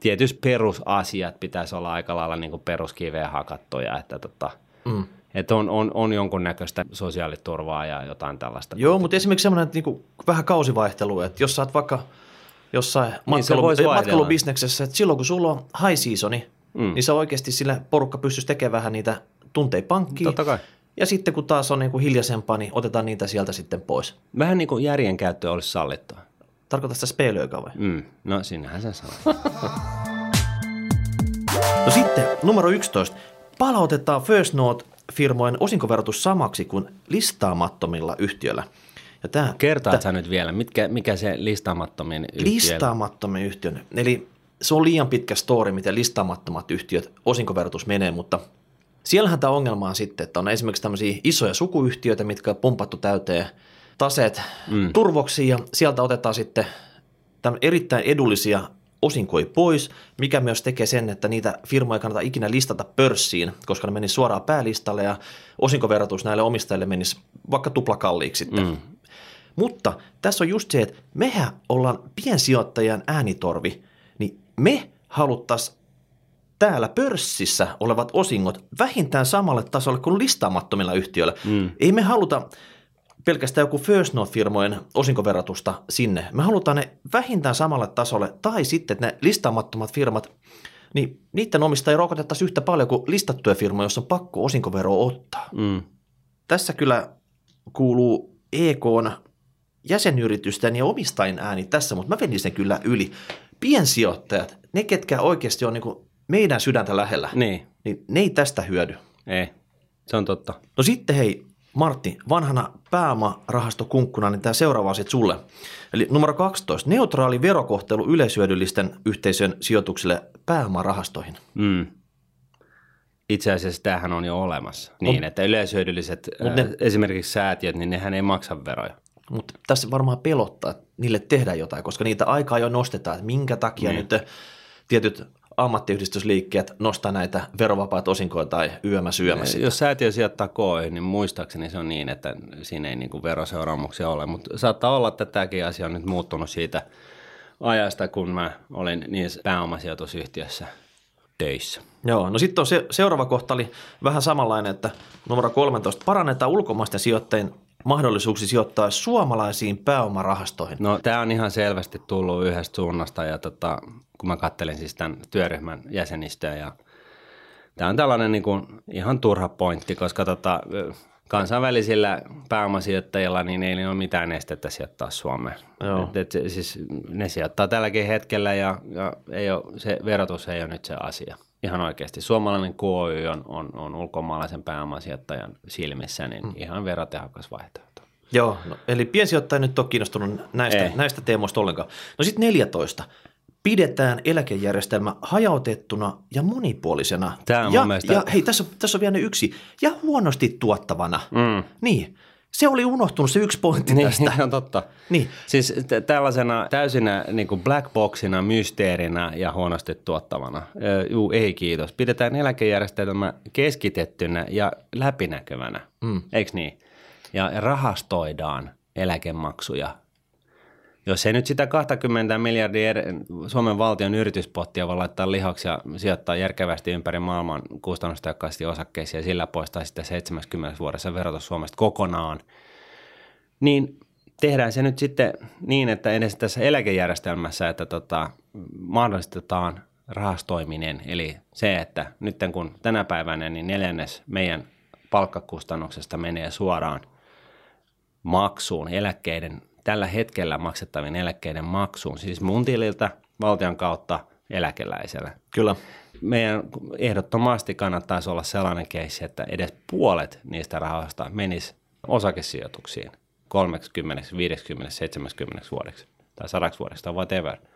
tietysti perusasiat pitäisi olla aika lailla niin kuin peruskiveen hakattuja, että tota, mm. Että on, on, on jonkunnäköistä sosiaaliturvaa ja jotain tällaista. Joo, mutta esimerkiksi semmoinen että niinku vähän kausivaihtelu, että jos sä oot vaikka jossain niin matkailu, matkailubisneksessä, että silloin kun sulla on high seasoni, mm. niin se oikeasti sillä porukka pystyisi tekemään vähän niitä tunteja pankkiin. Totta kai. Ja sitten kun taas on niin kuin hiljaisempaa, niin otetaan niitä sieltä sitten pois. Vähän niin kuin järjen käyttö olisi sallittua. Tarkoitatko sitä speilyökä vai? Mm. No sinähän sen sanoo. no sitten numero 11. Palautetaan First Note-firmojen osinkoverotus samaksi kuin listaamattomilla yhtiöillä. Ja tämä, Kertaat sä nyt vielä, mitkä, mikä se listaamattomien yhtiöillä? Listaamattomien yhtiön. Eli se on liian pitkä story, miten listaamattomat yhtiöt osinkoverotus menee, mutta – Siellähän tämä ongelma on sitten, että on esimerkiksi tämmöisiä isoja sukuyhtiöitä, mitkä on pumpattu täyteen taseet mm. turvoksi ja sieltä otetaan sitten erittäin edullisia osinkoja pois, mikä myös tekee sen, että niitä firmoja ei kannata ikinä listata pörssiin, koska ne menisi suoraan päälistalle ja osinkoverotus näille omistajille menisi vaikka tuplakalliiksi sitten. Mm. Mutta tässä on just se, että mehän ollaan piensijoittajan äänitorvi, niin me haluttaisiin täällä pörssissä olevat osingot vähintään samalle tasolle kuin listaamattomilla yhtiöillä. Mm. Ei me haluta pelkästään joku First Note-firmojen osinkoverotusta sinne. Me halutaan ne vähintään samalle tasolle, tai sitten että ne listaamattomat firmat, niin niiden omistajia rokotettaisiin yhtä paljon kuin listattuja firmoja, joissa on pakko osinkovero ottaa. Mm. Tässä kyllä kuuluu EKn jäsenyritysten ja omistajien ääni tässä, mutta mä venin sen kyllä yli. Piensijoittajat, ne ketkä oikeasti on niin meidän sydäntä lähellä, niin. niin ne ei tästä hyödy. Ei, se on totta. No sitten hei, Martti, vanhana pääomarahastokunkkuna, niin tämä seuraava asia sulle. Eli numero 12, neutraali verokohtelu yleisyödyllisten yhteisön sijoituksille pääomarahastoihin. Mm. Itse asiassa tämähän on jo olemassa. Niin, on, että yleisyödylliset ää, ne, esimerkiksi säätiöt, niin nehän ei maksa veroja. Mutta tässä varmaan pelottaa, että niille tehdään jotain, koska niitä aikaa jo nostetaan, että minkä takia niin. nyt tietyt ammattiyhdistysliikkeet nostaa näitä verovapaita osinkoja tai YMS YMS. Jos säätiö sijoittaa KOI, niin muistaakseni se on niin, että siinä ei niin kuin veroseuraamuksia ole, mutta saattaa olla, että tämäkin asia on nyt muuttunut siitä ajasta, kun mä olin niissä pääomasijoitusyhtiössä töissä. Joo, no sitten on se, seuraava kohta oli vähän samanlainen, että numero 13, parannetaan ulkomaisten sijoittajien mahdollisuuksia sijoittaa suomalaisiin pääomarahastoihin. No tämä on ihan selvästi tullut yhdestä suunnasta ja tota, kun mä kattelin siis tämän työryhmän jäsenistöä ja tämä on tällainen niin kuin ihan turha pointti, koska tota, kansainvälisillä pääomasijoittajilla niin ei ole mitään estettä sijoittaa Suomeen. Joo. Et, et, siis ne sijoittaa tälläkin hetkellä ja, ja ei ole, se verotus ei ole nyt se asia. Ihan oikeasti. Suomalainen KOY on, on, on ulkomaalaisen pääomasijoittajan silmissä niin hmm. ihan verotehokas vaihtoehto. Joo, no, eli piensijoittaja nyt on kiinnostunut näistä, näistä teemoista ollenkaan. No sitten 14 pidetään eläkejärjestelmä hajautettuna ja monipuolisena. Tämä on ja, mielestä... ja hei, tässä on, tässä on vielä yksi. Ja huonosti tuottavana. Mm. Niin. Se oli unohtunut se yksi pointti niin, tästä. on totta. Niin. Siis t- tällaisena täysinä niin kuin black boxina, mysteerinä ja huonosti tuottavana. juu, ei kiitos. Pidetään eläkejärjestelmä keskitettynä ja läpinäkyvänä. Mm. Eikö niin? Ja rahastoidaan eläkemaksuja. Jos ei nyt sitä 20 miljardia Suomen valtion yrityspottia voi laittaa lihaksi ja sijoittaa järkevästi ympäri maailman kustannustehokkaasti osakkeisiin ja sillä poistaa sitten 70 vuodessa verotus Suomesta kokonaan, niin tehdään se nyt sitten niin, että edes tässä eläkejärjestelmässä, että tota, mahdollistetaan rahastoiminen. Eli se, että nyt kun tänä päivänä niin neljännes meidän palkkakustannuksesta menee suoraan maksuun, eläkkeiden, tällä hetkellä maksettavien eläkkeiden maksuun, siis mun tililtä valtion kautta eläkeläisellä. Kyllä. Meidän ehdottomasti kannattaisi olla sellainen keissi, että edes puolet niistä rahoista menisi osakesijoituksiin 30, 50, 70 vuodeksi tai 100 vuodeksi tai whatever –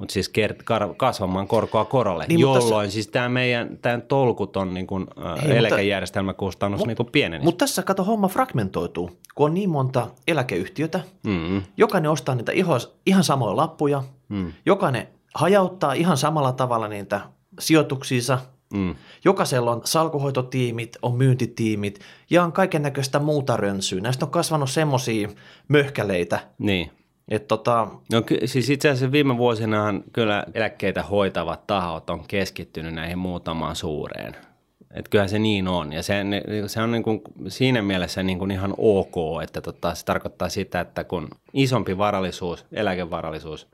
mutta siis kert- kar- kasvamaan korkoa korolle, niin, jolloin tässä, siis tämä meidän tämän tolkuton niin kuin, Hei, eläkejärjestelmäkustannus niin pieneni. Mutta tässä kato homma fragmentoituu, kun on niin monta eläkeyhtiötä, mm-hmm. jokainen ostaa niitä ihan, ihan samoja lappuja, mm. jokainen hajauttaa ihan samalla tavalla niitä sijoituksiinsa, Mm. Jokaisella on salkuhoitotiimit, on myyntitiimit ja on kaiken näköistä muuta rönsyä. Näistä on kasvanut semmoisia möhkäleitä, niin. Et tota... No siis itse asiassa viime vuosinahan kyllä eläkkeitä hoitavat tahot on keskittynyt näihin muutamaan suureen. Et kyllähän se niin on ja se, se on niin kuin siinä mielessä niin kuin ihan ok, että tota, se tarkoittaa sitä, että kun isompi varallisuus, eläkevarallisuus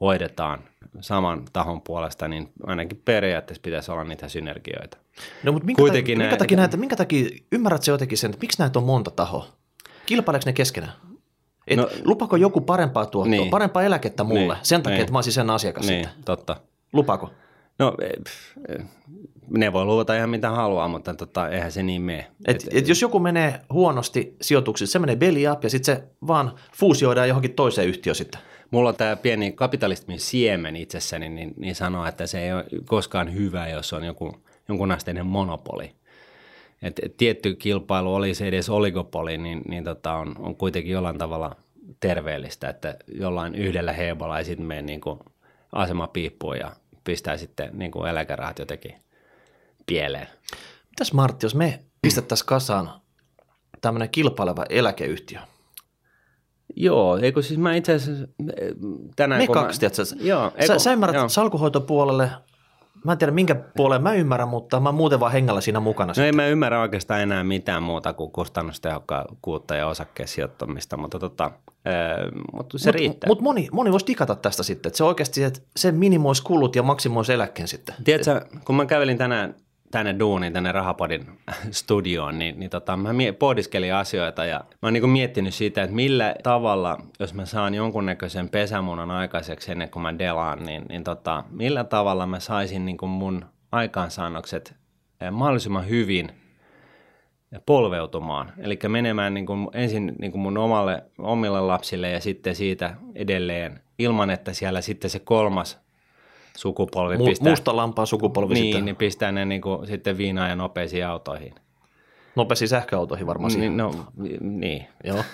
hoidetaan saman tahon puolesta, niin ainakin periaatteessa pitäisi olla niitä synergioita. No mutta minkä, Kuitenkin takia, minkä, takia näitä, minkä takia, ymmärrät se jotenkin sen, että miksi näitä on monta tahoa? Kilpaileeko ne keskenään? Et no, lupako joku parempaa tuottoa, niin. parempaa eläkettä mulle niin. sen takia, niin. että mä olisin sen asiakas niin, sitten? totta. Lupako? No ne voi luvata ihan mitä haluaa, mutta tota, eihän se niin mene. Et, et, et jos joku menee huonosti sijoituksissa, se menee belly up ja sitten se vaan fuusioidaan johonkin toiseen yhtiöön sitten. Mulla on tämä pieni kapitalismin siemen itsessäni, niin, niin sanoo, että se ei ole koskaan hyvä, jos on joku, jonkun asteinen monopoli. Et, et tietty kilpailu, oli se edes oligopoli, niin, niin tota on, on kuitenkin jollain tavalla terveellistä, että jollain yhdellä heebolla ei sitten mene niin kuin asema piippuun ja pistää sitten niin kuin eläkerahat jotenkin pieleen. Mitäs Martti, jos me pistettäisiin kasaan tämmöinen kilpaileva eläkeyhtiö? Joo, eikö siis mä itse asiassa tänään... Me kaksi, mä, Joo, eikö, sä, sä ymmärrät joo. salkuhoitopuolelle Mä en tiedä minkä puoleen mä ymmärrän, mutta mä muuten vaan hengellä siinä mukana. No ei mä ymmärrä oikeastaan enää mitään muuta kuin kustannustehokkuutta ja osakkeen sijoittamista, mutta, tota, mutta se mut, riittää. Mutta moni, moni voisi digata tästä sitten, että se oikeasti että se minimoisi kulut ja maksimoisi eläkkeen sitten. Tiedätkö, kun mä kävelin tänään tänne duuniin, tänne Rahapodin studioon, niin, niin tota, mä pohdiskelin asioita ja mä oon niin miettinyt siitä, että millä tavalla, jos mä saan jonkunnäköisen pesämunan aikaiseksi ennen kuin mä delaan, niin, niin tota, millä tavalla mä saisin niin mun aikaansaannokset eh, mahdollisimman hyvin polveutumaan. Eli menemään niin kuin ensin niin kuin mun omalle, omille lapsille ja sitten siitä edelleen ilman, että siellä sitten se kolmas sukupolvi Mu- pistää. Musta lampaa sukupolvi niin, sitten. Niin pistää ne niin kuin, sitten viinaa ja nopeisiin autoihin. Nopeisiin sähköautoihin varmaan. Niin, no, niin. Joo.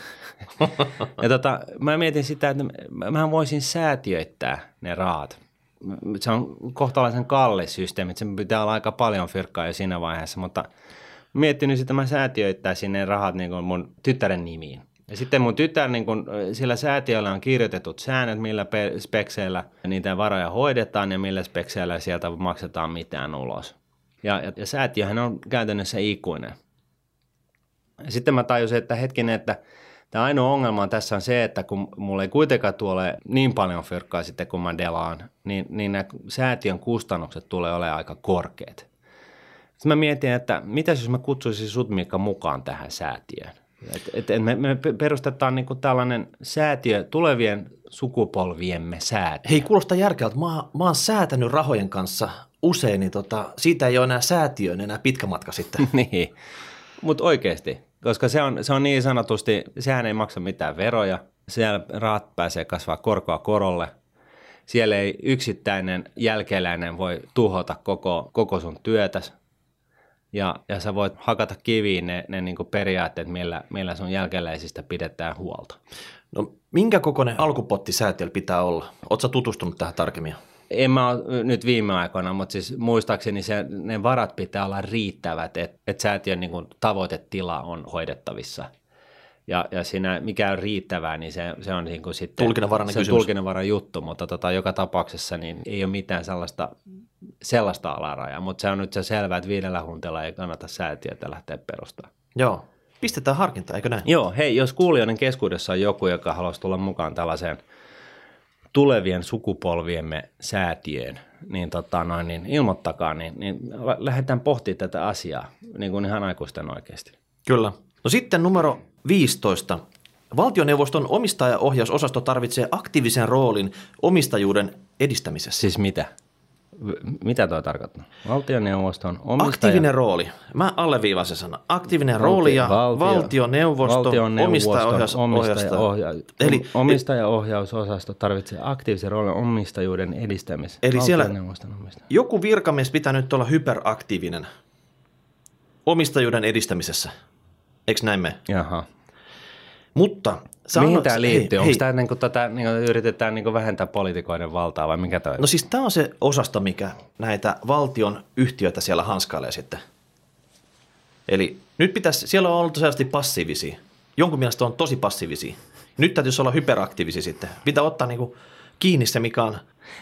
ja tota, mä mietin sitä, että mä voisin säätiöittää ne rahat. Se on kohtalaisen kallis systeemi, että se pitää olla aika paljon fyrkkaa jo siinä vaiheessa, mutta miettinyt sitä, että mä säätiöittäisin ne rahat niin kuin mun tyttären nimiin. Ja sitten mun tytär, niin kun, sillä säätiöllä on kirjoitetut säännöt, millä spekseillä niitä varoja hoidetaan ja millä spekseillä sieltä maksetaan mitään ulos. Ja, ja, ja säätiöhän on käytännössä ikuinen. Ja sitten mä tajusin, että hetkinen, että tämä ainoa ongelma tässä on se, että kun mulla ei kuitenkaan tule niin paljon fyrkkaa sitten, kun mä delaan, niin, niin nämä säätiön kustannukset tulee olemaan aika korkeat. Sitten mä mietin, että mitä jos mä kutsuisin sut Mika mukaan tähän säätiöön? Et, et me, me perustetaan niin tällainen säätiö tulevien sukupolviemme säätiö. Hei, kuulostaa järkeältä. Mä, mä oon säätänyt rahojen kanssa usein, niin tota, siitä ei ole enää säätiön enää pitkä matka sitten. niin, mutta oikeasti, koska se on, se on niin sanotusti, sehän ei maksa mitään veroja, siellä rahat pääsee kasvaa korkoa korolle, siellä ei yksittäinen jälkeläinen voi tuhota koko, koko sun työtäs, ja, ja sä voit hakata kiviin ne, ne niin periaatteet, millä, millä sun jälkeläisistä pidetään huolta. No minkä kokoinen alkupotti säätiöllä pitää olla? Oletko tutustunut tähän tarkemmin? En mä ole nyt viime aikoina, mutta siis muistaakseni se, ne varat pitää olla riittävät, että et säätiön niin kuin tavoitetila on hoidettavissa. Ja, ja siinä mikä on riittävää, niin se, se on niin kuin sitten Tulkinnanvarainen se kysymys. tulkinnanvarainen juttu, mutta tota, joka tapauksessa niin ei ole mitään sellaista, sellaista alarajaa, mutta se on nyt se selvä, että viidellä huntilla ei kannata säätiötä lähteä perustamaan. Joo. Pistetään harkintaa, eikö näin? Joo, hei, jos kuulijoiden keskuudessa on joku, joka haluaisi tulla mukaan tällaiseen tulevien sukupolviemme säätiöön, niin, tota noin, niin ilmoittakaa, niin, niin lä- lähdetään pohtimaan tätä asiaa niin kuin ihan aikuisten oikeasti. Kyllä. No sitten numero 15. Valtioneuvoston omistajaohjausosasto tarvitsee aktiivisen roolin omistajuuden edistämisessä. Siis mitä? Mitä toi tarkoittaa? Valtioneuvoston omistaja... Aktiivinen rooli. Mä alleviivaan se sana. Aktiivinen rooli ja valtioneuvosto, omistajaohjaus. omistajaohja- ohjausta. Eli, omistajaohjausosasto tarvitsee aktiivisen roolin omistajuuden edistämisessä. Eli siellä- Valtioneuvoston joku virkamies pitää nyt olla hyperaktiivinen omistajuuden edistämisessä. Eikö näin me? Jaha. Mutta... sä Mihin tämä liittyy? Onko tämä niin kuin, tätä, niin kuin, yritetään niin kuin vähentää poliitikoiden valtaa vai mikä toi? No siis tämä on se osasto, mikä näitä valtion yhtiöitä siellä hanskailee sitten. Eli nyt pitäisi, siellä on ollut selvästi passiivisia. Jonkun mielestä on tosi passiivisia. Nyt täytyisi olla hyperaktiivisia sitten. Pitää ottaa niinku kiinni se, mikä on...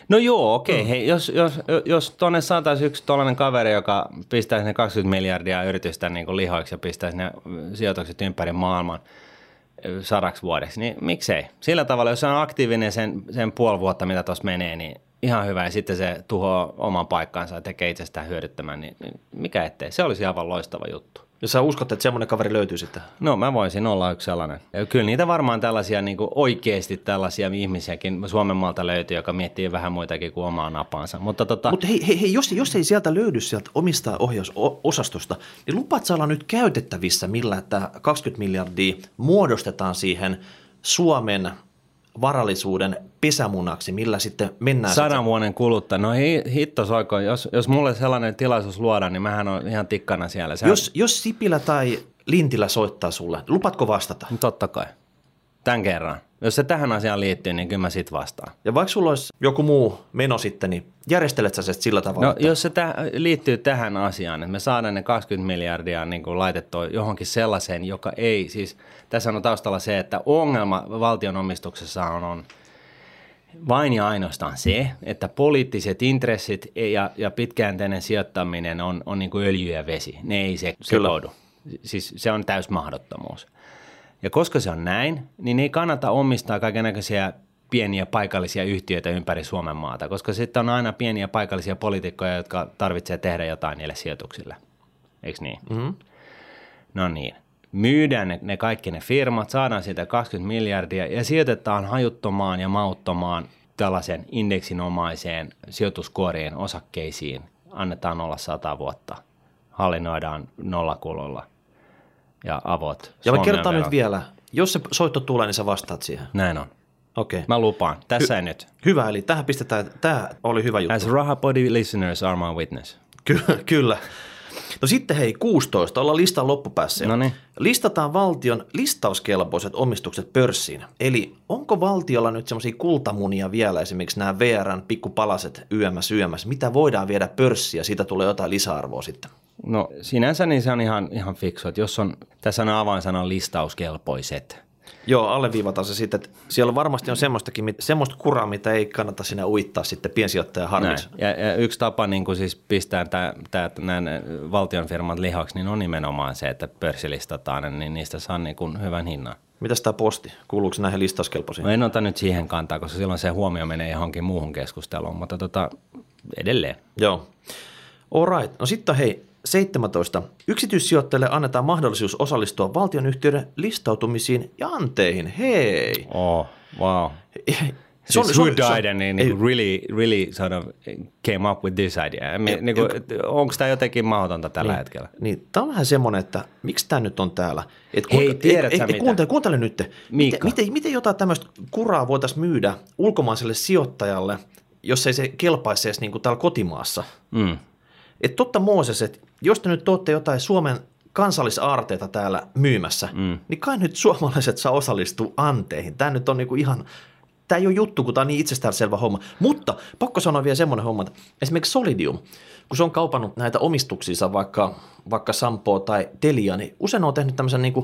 No joo, okei. Okay. Hei, jos, jos, jos tuonne saataisiin yksi tuollainen kaveri, joka pistäisi ne 20 miljardia yritystä niin kuin lihoiksi ja pistäisi ne sijoitukset ympäri maailman ö, sadaksi vuodeksi, niin miksei? Sillä tavalla, jos se on aktiivinen sen, sen puoli vuotta, mitä tuossa menee, niin ihan hyvä. Ja sitten se tuhoaa oman paikkaansa ja tekee itsestään hyödyttömän, niin, niin mikä ettei? Se olisi aivan loistava juttu. Jos sä uskot, että semmoinen kaveri löytyy sitten. No mä voisin olla yksi sellainen. Ja kyllä niitä varmaan tällaisia niin kuin oikeasti tällaisia ihmisiäkin Suomen maalta löytyy, joka miettii vähän muitakin kuin omaa napaansa. Mutta tota, Mutta hei, hei, hei jos, jos ei sieltä löydy sieltä omistajaohjausosastosta, niin lupaat sä olla nyt käytettävissä, millä tämä 20 miljardia muodostetaan siihen Suomen varallisuuden pesämunaksi, millä sitten mennään. sadan vuoden kuluttua, no hi, hitto soiko, jos, jos mulle sellainen tilaisuus luodaan, niin mähän on ihan tikkana siellä. Se Jos, jos Sipilä tai Lintilä soittaa sulle, lupatko vastata? on, totta kai, tämän kerran. Jos se tähän asiaan liittyy, niin kyllä mä sit vastaan. Ja vaikka sulla olisi joku muu meno sitten, niin järjestelet sä se sillä tavalla? No että- jos se täh, liittyy tähän asiaan, että me saadaan ne 20 miljardia niin kuin laitettua johonkin sellaiseen, joka ei, siis tässä on taustalla se, että ongelma valtion omistuksessa on, on vain ja ainoastaan se, että poliittiset intressit ja, ja pitkäjänteinen sijoittaminen on, on niin kuin öljy ja vesi. Ne ei se Kyllä. sekoidu. Siis se on täys mahdottomuus. Ja koska se on näin, niin ei kannata omistaa kaikenlaisia pieniä paikallisia yhtiöitä ympäri Suomen maata, koska sitten on aina pieniä paikallisia poliitikkoja, jotka tarvitsee tehdä jotain niille sijoituksille. Eikö niin? Mhm. No niin. Myydään ne, ne kaikki ne firmat, saadaan siitä 20 miljardia ja sijoitetaan hajuttomaan ja mauttomaan tällaisen indeksinomaiseen sijoituskuorien osakkeisiin. Annetaan olla 100 vuotta. Hallinnoidaan nollakululla ja avot. ja mä kertaan nyt vielä, jos se soitto tulee, niin sä vastaat siihen. Näin on. Okei. Okay. Mä lupaan. Tässä ei nyt. Hyvä, eli tähän pistetään, tämä oli hyvä juttu. As Rahapodi listeners are my witness. Ky- kyllä. No sitten hei, 16, ollaan listan loppupäässä. jo. Noniin. Listataan valtion listauskelpoiset omistukset pörssiin. Eli onko valtiolla nyt semmoisia kultamunia vielä, esimerkiksi nämä VRn pikkupalaset YMS, YMS, mitä voidaan viedä pörssiin ja siitä tulee jotain lisäarvoa sitten? No sinänsä niin se on ihan, ihan fiksu, että jos on, tässä on avainsana listauskelpoiset. Joo, alleviivataan se sitten, että siellä varmasti on semmoistakin, semmoista kuraa, mitä ei kannata sinä uittaa sitten piensijoittajan harmissa. Ja, ja yksi tapa niin kuin siis pistää tää, tää, nämä valtion firmat lihaksi, niin on nimenomaan se, että pörssilistataan, niin niistä saa niin kuin hyvän hinnan. Mitäs tämä posti? Kuuluuko se näihin listauskelpoisiin? No en ota nyt siihen kantaa, koska silloin se huomio menee johonkin muuhun keskusteluun, mutta tota, edelleen. Joo. All right. No sitten hei, 17. Yksityissijoittajille annetaan mahdollisuus osallistua valtionyhtiöiden listautumisiin ja anteihin. Hei! Oh, wow. Se on- siis who died and niin ei- really, really sort of came up with this idea? Me, niin kuin, onko tämä jotenkin mahdotonta tällä niin, hetkellä? Niin, tämä on vähän semmoinen, että miksi tämä nyt on täällä? Et Hei, tiedät sä mitä? kuuntele, kuuntele nyt. Miten, miten, miten jotain tämmöistä kuraa voitaisiin myydä ulkomaiselle sijoittajalle, jos ei se kelpaisi edes niin kuin täällä kotimaassa? Mm. Et totta Mooses, että jos te nyt tuotte jotain Suomen kansallisaarteita täällä myymässä, mm. niin kai nyt suomalaiset saa osallistua anteihin. Tämä nyt on niinku ihan tämä ei ole juttu, kun tämä on niin itsestäänselvä homma. Mutta pakko sanoa vielä semmoinen homma, että esimerkiksi Solidium, kun se on kaupannut näitä omistuksiinsa vaikka, vaikka Sampo tai Telia, niin usein on tehnyt tämmöisen niin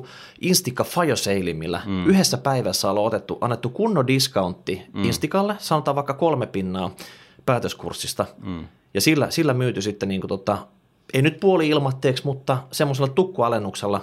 Instika Fire Sale, millä mm. yhdessä päivässä on otettu, annettu kunnon discountti mm. Instakalle, sanotaan vaikka kolme pinnaa päätöskurssista, mm. ja sillä, sillä myyty sitten niin kuin tota, ei nyt puoli ilmatteeksi, mutta semmoisella tukkualennuksella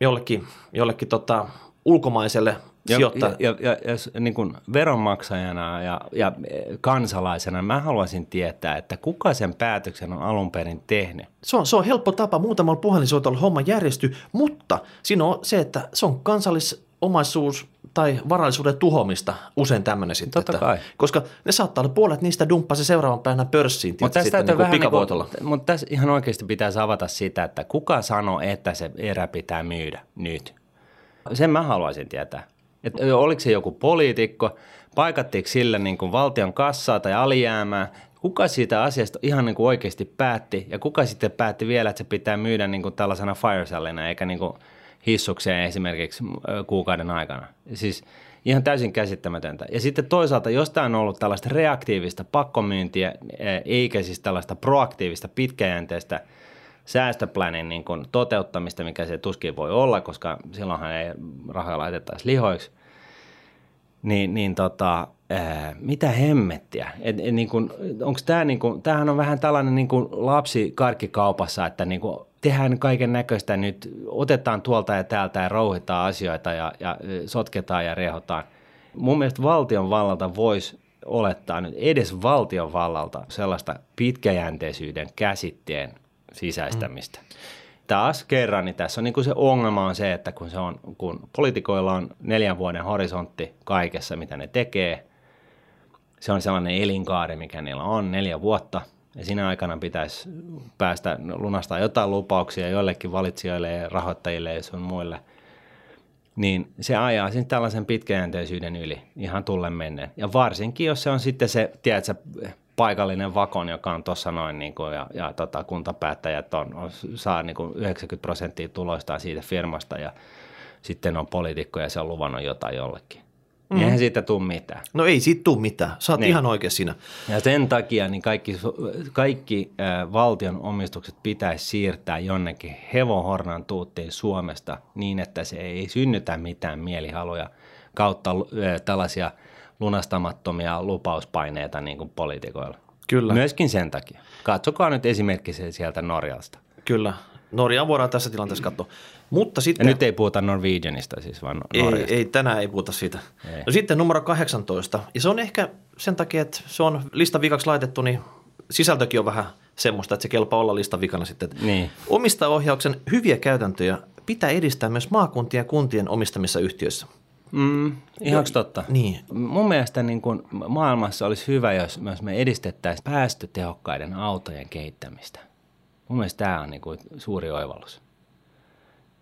jollekin, jollekin tota, ulkomaiselle ja, sijoittajalle. Ja, ja, ja, ja niin kuin veronmaksajana ja, ja kansalaisena mä haluaisin tietää, että kuka sen päätöksen on alun perin tehnyt. Se on, se on helppo tapa muutamalla puhelinsoitolla homma järjesty, mutta siinä on se, että se on kansallisomaisuus tai varallisuuden tuhomista usein tämmöinen sitten. Totta että, kai. Koska ne saattaa olla puolet niistä dumppaa se seuraavan päivänä pörssiin Mutta tässä, sitten niin pikavoitolla. Niin mutta tässä ihan oikeasti pitäisi avata sitä, että kuka sanoo, että se erä pitää myydä nyt. Sen mä haluaisin tietää. Että oliko se joku poliitikko, paikattiinko sille niin kuin valtion kassaa tai alijäämää, kuka siitä asiasta ihan niin kuin oikeasti päätti ja kuka sitten päätti vielä, että se pitää myydä niin kuin tällaisena firesellina eikä niin kuin hissukseen esimerkiksi ö, kuukauden aikana. Siis ihan täysin käsittämätöntä. Ja sitten toisaalta, jos tämä on ollut tällaista reaktiivista pakkomyyntiä, e, eikä siis tällaista proaktiivista pitkäjänteistä säästöplanin niin kuin toteuttamista, mikä se tuskin voi olla, koska silloinhan ei rahoja laitettaisi lihoiksi, niin, niin tota, ää, mitä hemmettiä? Et, et, niin kun, onks tää, niin kun, tämähän on vähän tällainen niin kuin lapsi karkkikaupassa, että niin kun tehdään kaiken näköistä nyt, otetaan tuolta ja täältä ja rouhitaan asioita ja, ja sotketaan ja rehotaan. Mun mielestä valtion vallalta voisi olettaa nyt edes valtion vallalta sellaista pitkäjänteisyyden käsitteen sisäistämistä. Mm. Taas kerran, niin tässä on niin kuin se ongelma on se, että kun, se on, kun poliitikoilla on neljän vuoden horisontti kaikessa, mitä ne tekee, se on sellainen elinkaari, mikä niillä on, neljä vuotta, ja siinä aikana pitäisi päästä lunastaa jotain lupauksia joillekin valitsijoille ja rahoittajille ja sun muille, niin se ajaa sitten tällaisen pitkäjänteisyyden yli ihan tullen menneen. Ja varsinkin, jos se on sitten se, tiedätkö, paikallinen vakon, joka on tuossa noin, niin kuin, ja, ja tota, kuntapäättäjät on, on, saa niin kuin 90 prosenttia tuloistaan siitä firmasta, ja sitten on poliitikko ja se on luvannut jotain jollekin. Mm. Eihän siitä tule mitään. No ei siitä tule mitään. Sä oot Niin. ihan oikein siinä. Ja sen takia niin kaikki, kaikki äh, valtion omistukset pitäisi siirtää jonnekin hevohornan tuuttiin Suomesta niin, että se ei synnytä mitään mielihaluja kautta äh, tällaisia lunastamattomia lupauspaineita niin kuin poliitikoilla. Kyllä. Myöskin sen takia. Katsokaa nyt esimerkki se sieltä Norjasta. Kyllä. Norjaa voidaan tässä tilanteessa katsoa. Mutta Ja sitten... nyt ei puhuta Norwegianista siis, vaan ei, Norjasta. ei, tänään ei puhuta siitä. Ei. No sitten numero 18. Ja se on ehkä sen takia, että se on listan vikaksi laitettu, niin sisältökin on vähän semmoista, että se kelpaa olla listan vikana sitten. Niin. Omistajaohjauksen hyviä käytäntöjä pitää edistää myös maakuntien ja kuntien omistamissa yhtiöissä. Mm, ihan totta. Niin. Mun mielestä niin kun maailmassa olisi hyvä, jos myös me edistettäisiin päästötehokkaiden autojen kehittämistä. Mun mielestä tämä on niin kuin suuri oivallus.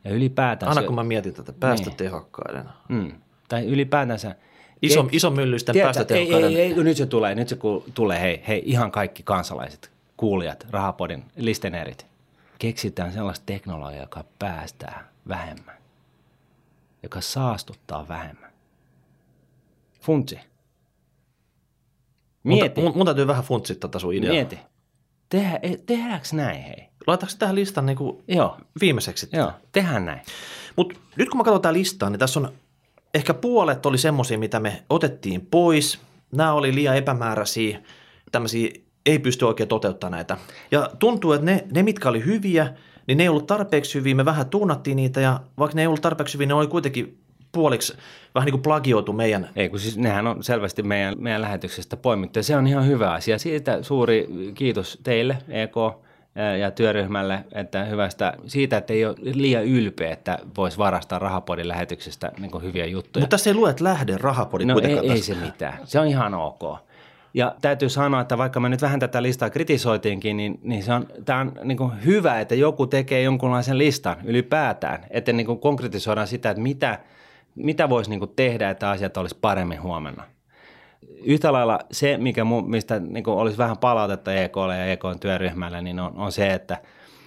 Ja ylipäätään... Aina kun mä mietin tätä päästötehokkaiden. Mm. Tai ylipäätänsä... Iso, iso myllyisten Tiedätkö, päästötehokkaiden. Ei, ei, ei, nyt se tulee, nyt se ku- tulee, hei, hei, ihan kaikki kansalaiset, kuulijat, rahapodin listenerit. Keksitään sellaista teknologiaa, joka päästää vähemmän, joka saastuttaa vähemmän. Funtsi. Mieti, Mun, mun täytyy vähän funtsia tätä sun ideaa. mieti. Tehdä, tehdäänkö näin, hei? Laitaanko tähän listan niin kuin Joo, viimeiseksi? joo, tehdään näin. Mutta nyt kun mä katson tätä listaa, niin tässä on ehkä puolet oli semmoisia, mitä me otettiin pois. Nämä oli liian epämääräisiä, tämmöisiä ei pysty oikein toteuttamaan näitä. Ja tuntuu, että ne, ne mitkä oli hyviä, niin ne ei ollut tarpeeksi hyviä, me vähän tuunattiin niitä ja vaikka ne ei ollut tarpeeksi hyviä, ne oli kuitenkin puoliksi vähän niin kuin plagioitu meidän Ei, kun siis nehän on selvästi meidän, meidän lähetyksestä poimittu ja se on ihan hyvä asia. Siitä suuri kiitos teille, EK ja työryhmälle, että hyvästä siitä, että ei ole liian ylpeä, että voisi varastaa rahapodin lähetyksestä niin hyviä juttuja. Mutta tässä ei lue, että lähde rahapodit no ei, ei se mitään, se on ihan ok. Ja täytyy sanoa, että vaikka me nyt vähän tätä listaa kritisoitiinkin, niin, niin se on, tämä on niin kuin hyvä, että joku tekee jonkunlaisen listan ylipäätään, että niin kuin konkretisoidaan sitä, että mitä, mitä voisi niin kuin tehdä, että asiat olisi paremmin huomenna. Yhtä lailla se, mikä mu, mistä niin kuin olisi vähän palautetta EKlle ja EKn työryhmälle, niin on, on se, että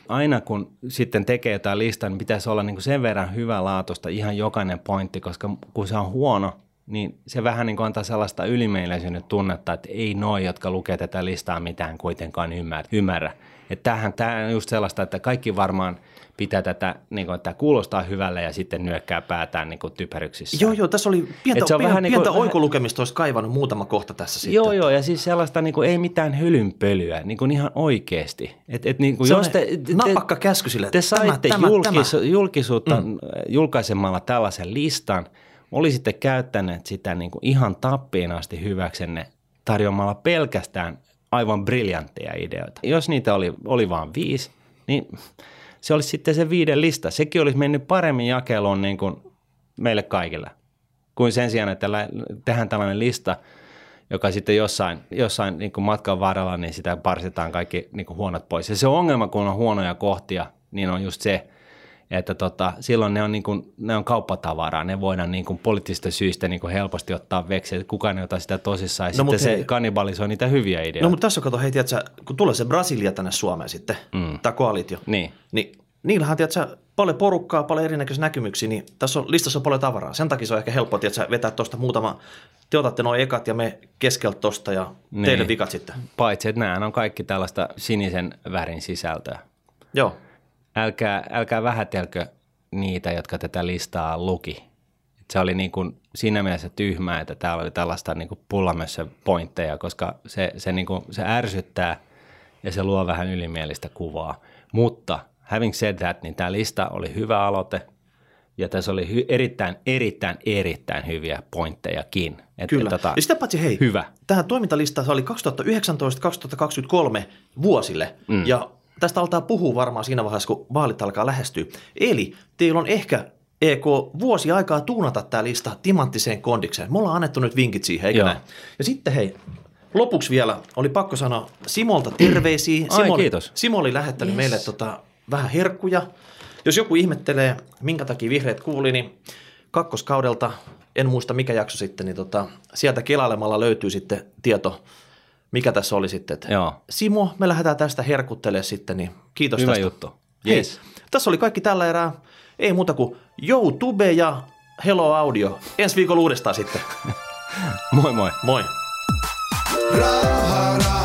aina kun sitten tekee jotain listaa, niin pitäisi olla niin kuin sen verran hyvälaatuista ihan jokainen pointti, koska kun se on huono, niin se vähän niin kuin antaa sellaista ylimielisyyden tunnetta, että ei noi, jotka lukee tätä listaa mitään kuitenkaan ymmärrä. Että tämähän, tämä on just sellaista, että kaikki varmaan pitää tätä, niin kuin, että tämä kuulostaa hyvälle ja sitten nyökkää päätään niin kuin typeryksissä. Joo, joo, tässä oli pientä, se on pientä, vähän pientä niin kuin, oikolukemista, olisi kaivannut muutama kohta tässä sitten. Joo, joo, ja siis sellaista niin kuin, ei mitään hölynpölyä, niin kuin ihan oikeasti. Et, et, niin kuin, jos te, te, napakka käsky sille, te saitte tämä, julkis, tämä. julkisuutta mm. julkaisemalla tällaisen listan, olisitte käyttäneet sitä niin kuin ihan tappiin asti hyväksenne tarjoamalla pelkästään aivan briljantteja ideoita. Jos niitä oli, oli vain viisi, niin se olisi sitten se viiden lista. Sekin olisi mennyt paremmin jakeluun niin kuin meille kaikille, kuin sen sijaan, että tehdään tällainen lista, joka sitten jossain, jossain niin kuin matkan varrella, niin sitä parsitaan kaikki niin kuin huonot pois. Ja se ongelma, kun on huonoja kohtia, niin on just se, että tota, silloin ne on, niin kuin, ne on kauppatavaraa, ne voidaan niin kuin poliittisista syistä niin kuin helposti ottaa veksi, että kukaan ei ota sitä tosissaan, ja no, sitten se hei, kannibalisoi niitä hyviä ideoita. No mutta tässä kato, hei, tiedätkö, kun tulee se Brasilia tänne Suomeen sitten, mm. tämä koalitio, niin, niin niillähän, tiedätkö, paljon porukkaa, paljon erinäköisiä näkymyksiä, niin tässä on, listassa on paljon tavaraa. Sen takia se on ehkä helppo, tiedätkö, vetää tuosta muutama, te otatte noin ekat ja me keskeltä tuosta ja niin. teille vikat sitten. Paitsi, että nämä on kaikki tällaista sinisen värin sisältöä. Joo älkää, älkää vähätelkö niitä, jotka tätä listaa luki. Se oli niin kuin siinä mielessä tyhmää, että täällä oli tällaista niin kuin pullamössä pointteja, koska se, se, niin kuin, se ärsyttää ja se luo vähän ylimielistä kuvaa. Mutta having said that, niin tämä lista oli hyvä aloite ja tässä oli hy- erittäin, erittäin, erittäin hyviä pointtejakin. Et, Kyllä. Tota, ja sitä paitsi hei, hyvä. tähän toimintalistaan oli 2019-2023 vuosille mm. ja tästä altaa puhua varmaan siinä vaiheessa, kun vaalit alkaa lähestyä. Eli teillä on ehkä EK vuosi aikaa tuunata tämä lista timanttiseen kondikseen. Me ollaan annettu nyt vinkit siihen, eikö näin? Ja sitten hei, lopuksi vielä oli pakko sanoa Simolta terveisiä. Simo, Ai, kiitos. Simo oli lähettänyt yes. meille tota, vähän herkkuja. Jos joku ihmettelee, minkä takia vihreät kuuli, niin kakkoskaudelta, en muista mikä jakso sitten, niin tota, sieltä kelailemalla löytyy sitten tieto mikä tässä oli sitten. Että Joo. Simo, me lähdetään tästä herkuttelemaan sitten, niin kiitos Hyvä tästä. juttu. Yes. Hei, tässä oli kaikki tällä erää. Ei muuta kuin YouTube ja Hello Audio. Ensi viikolla uudestaan sitten. moi moi. Moi. Raha,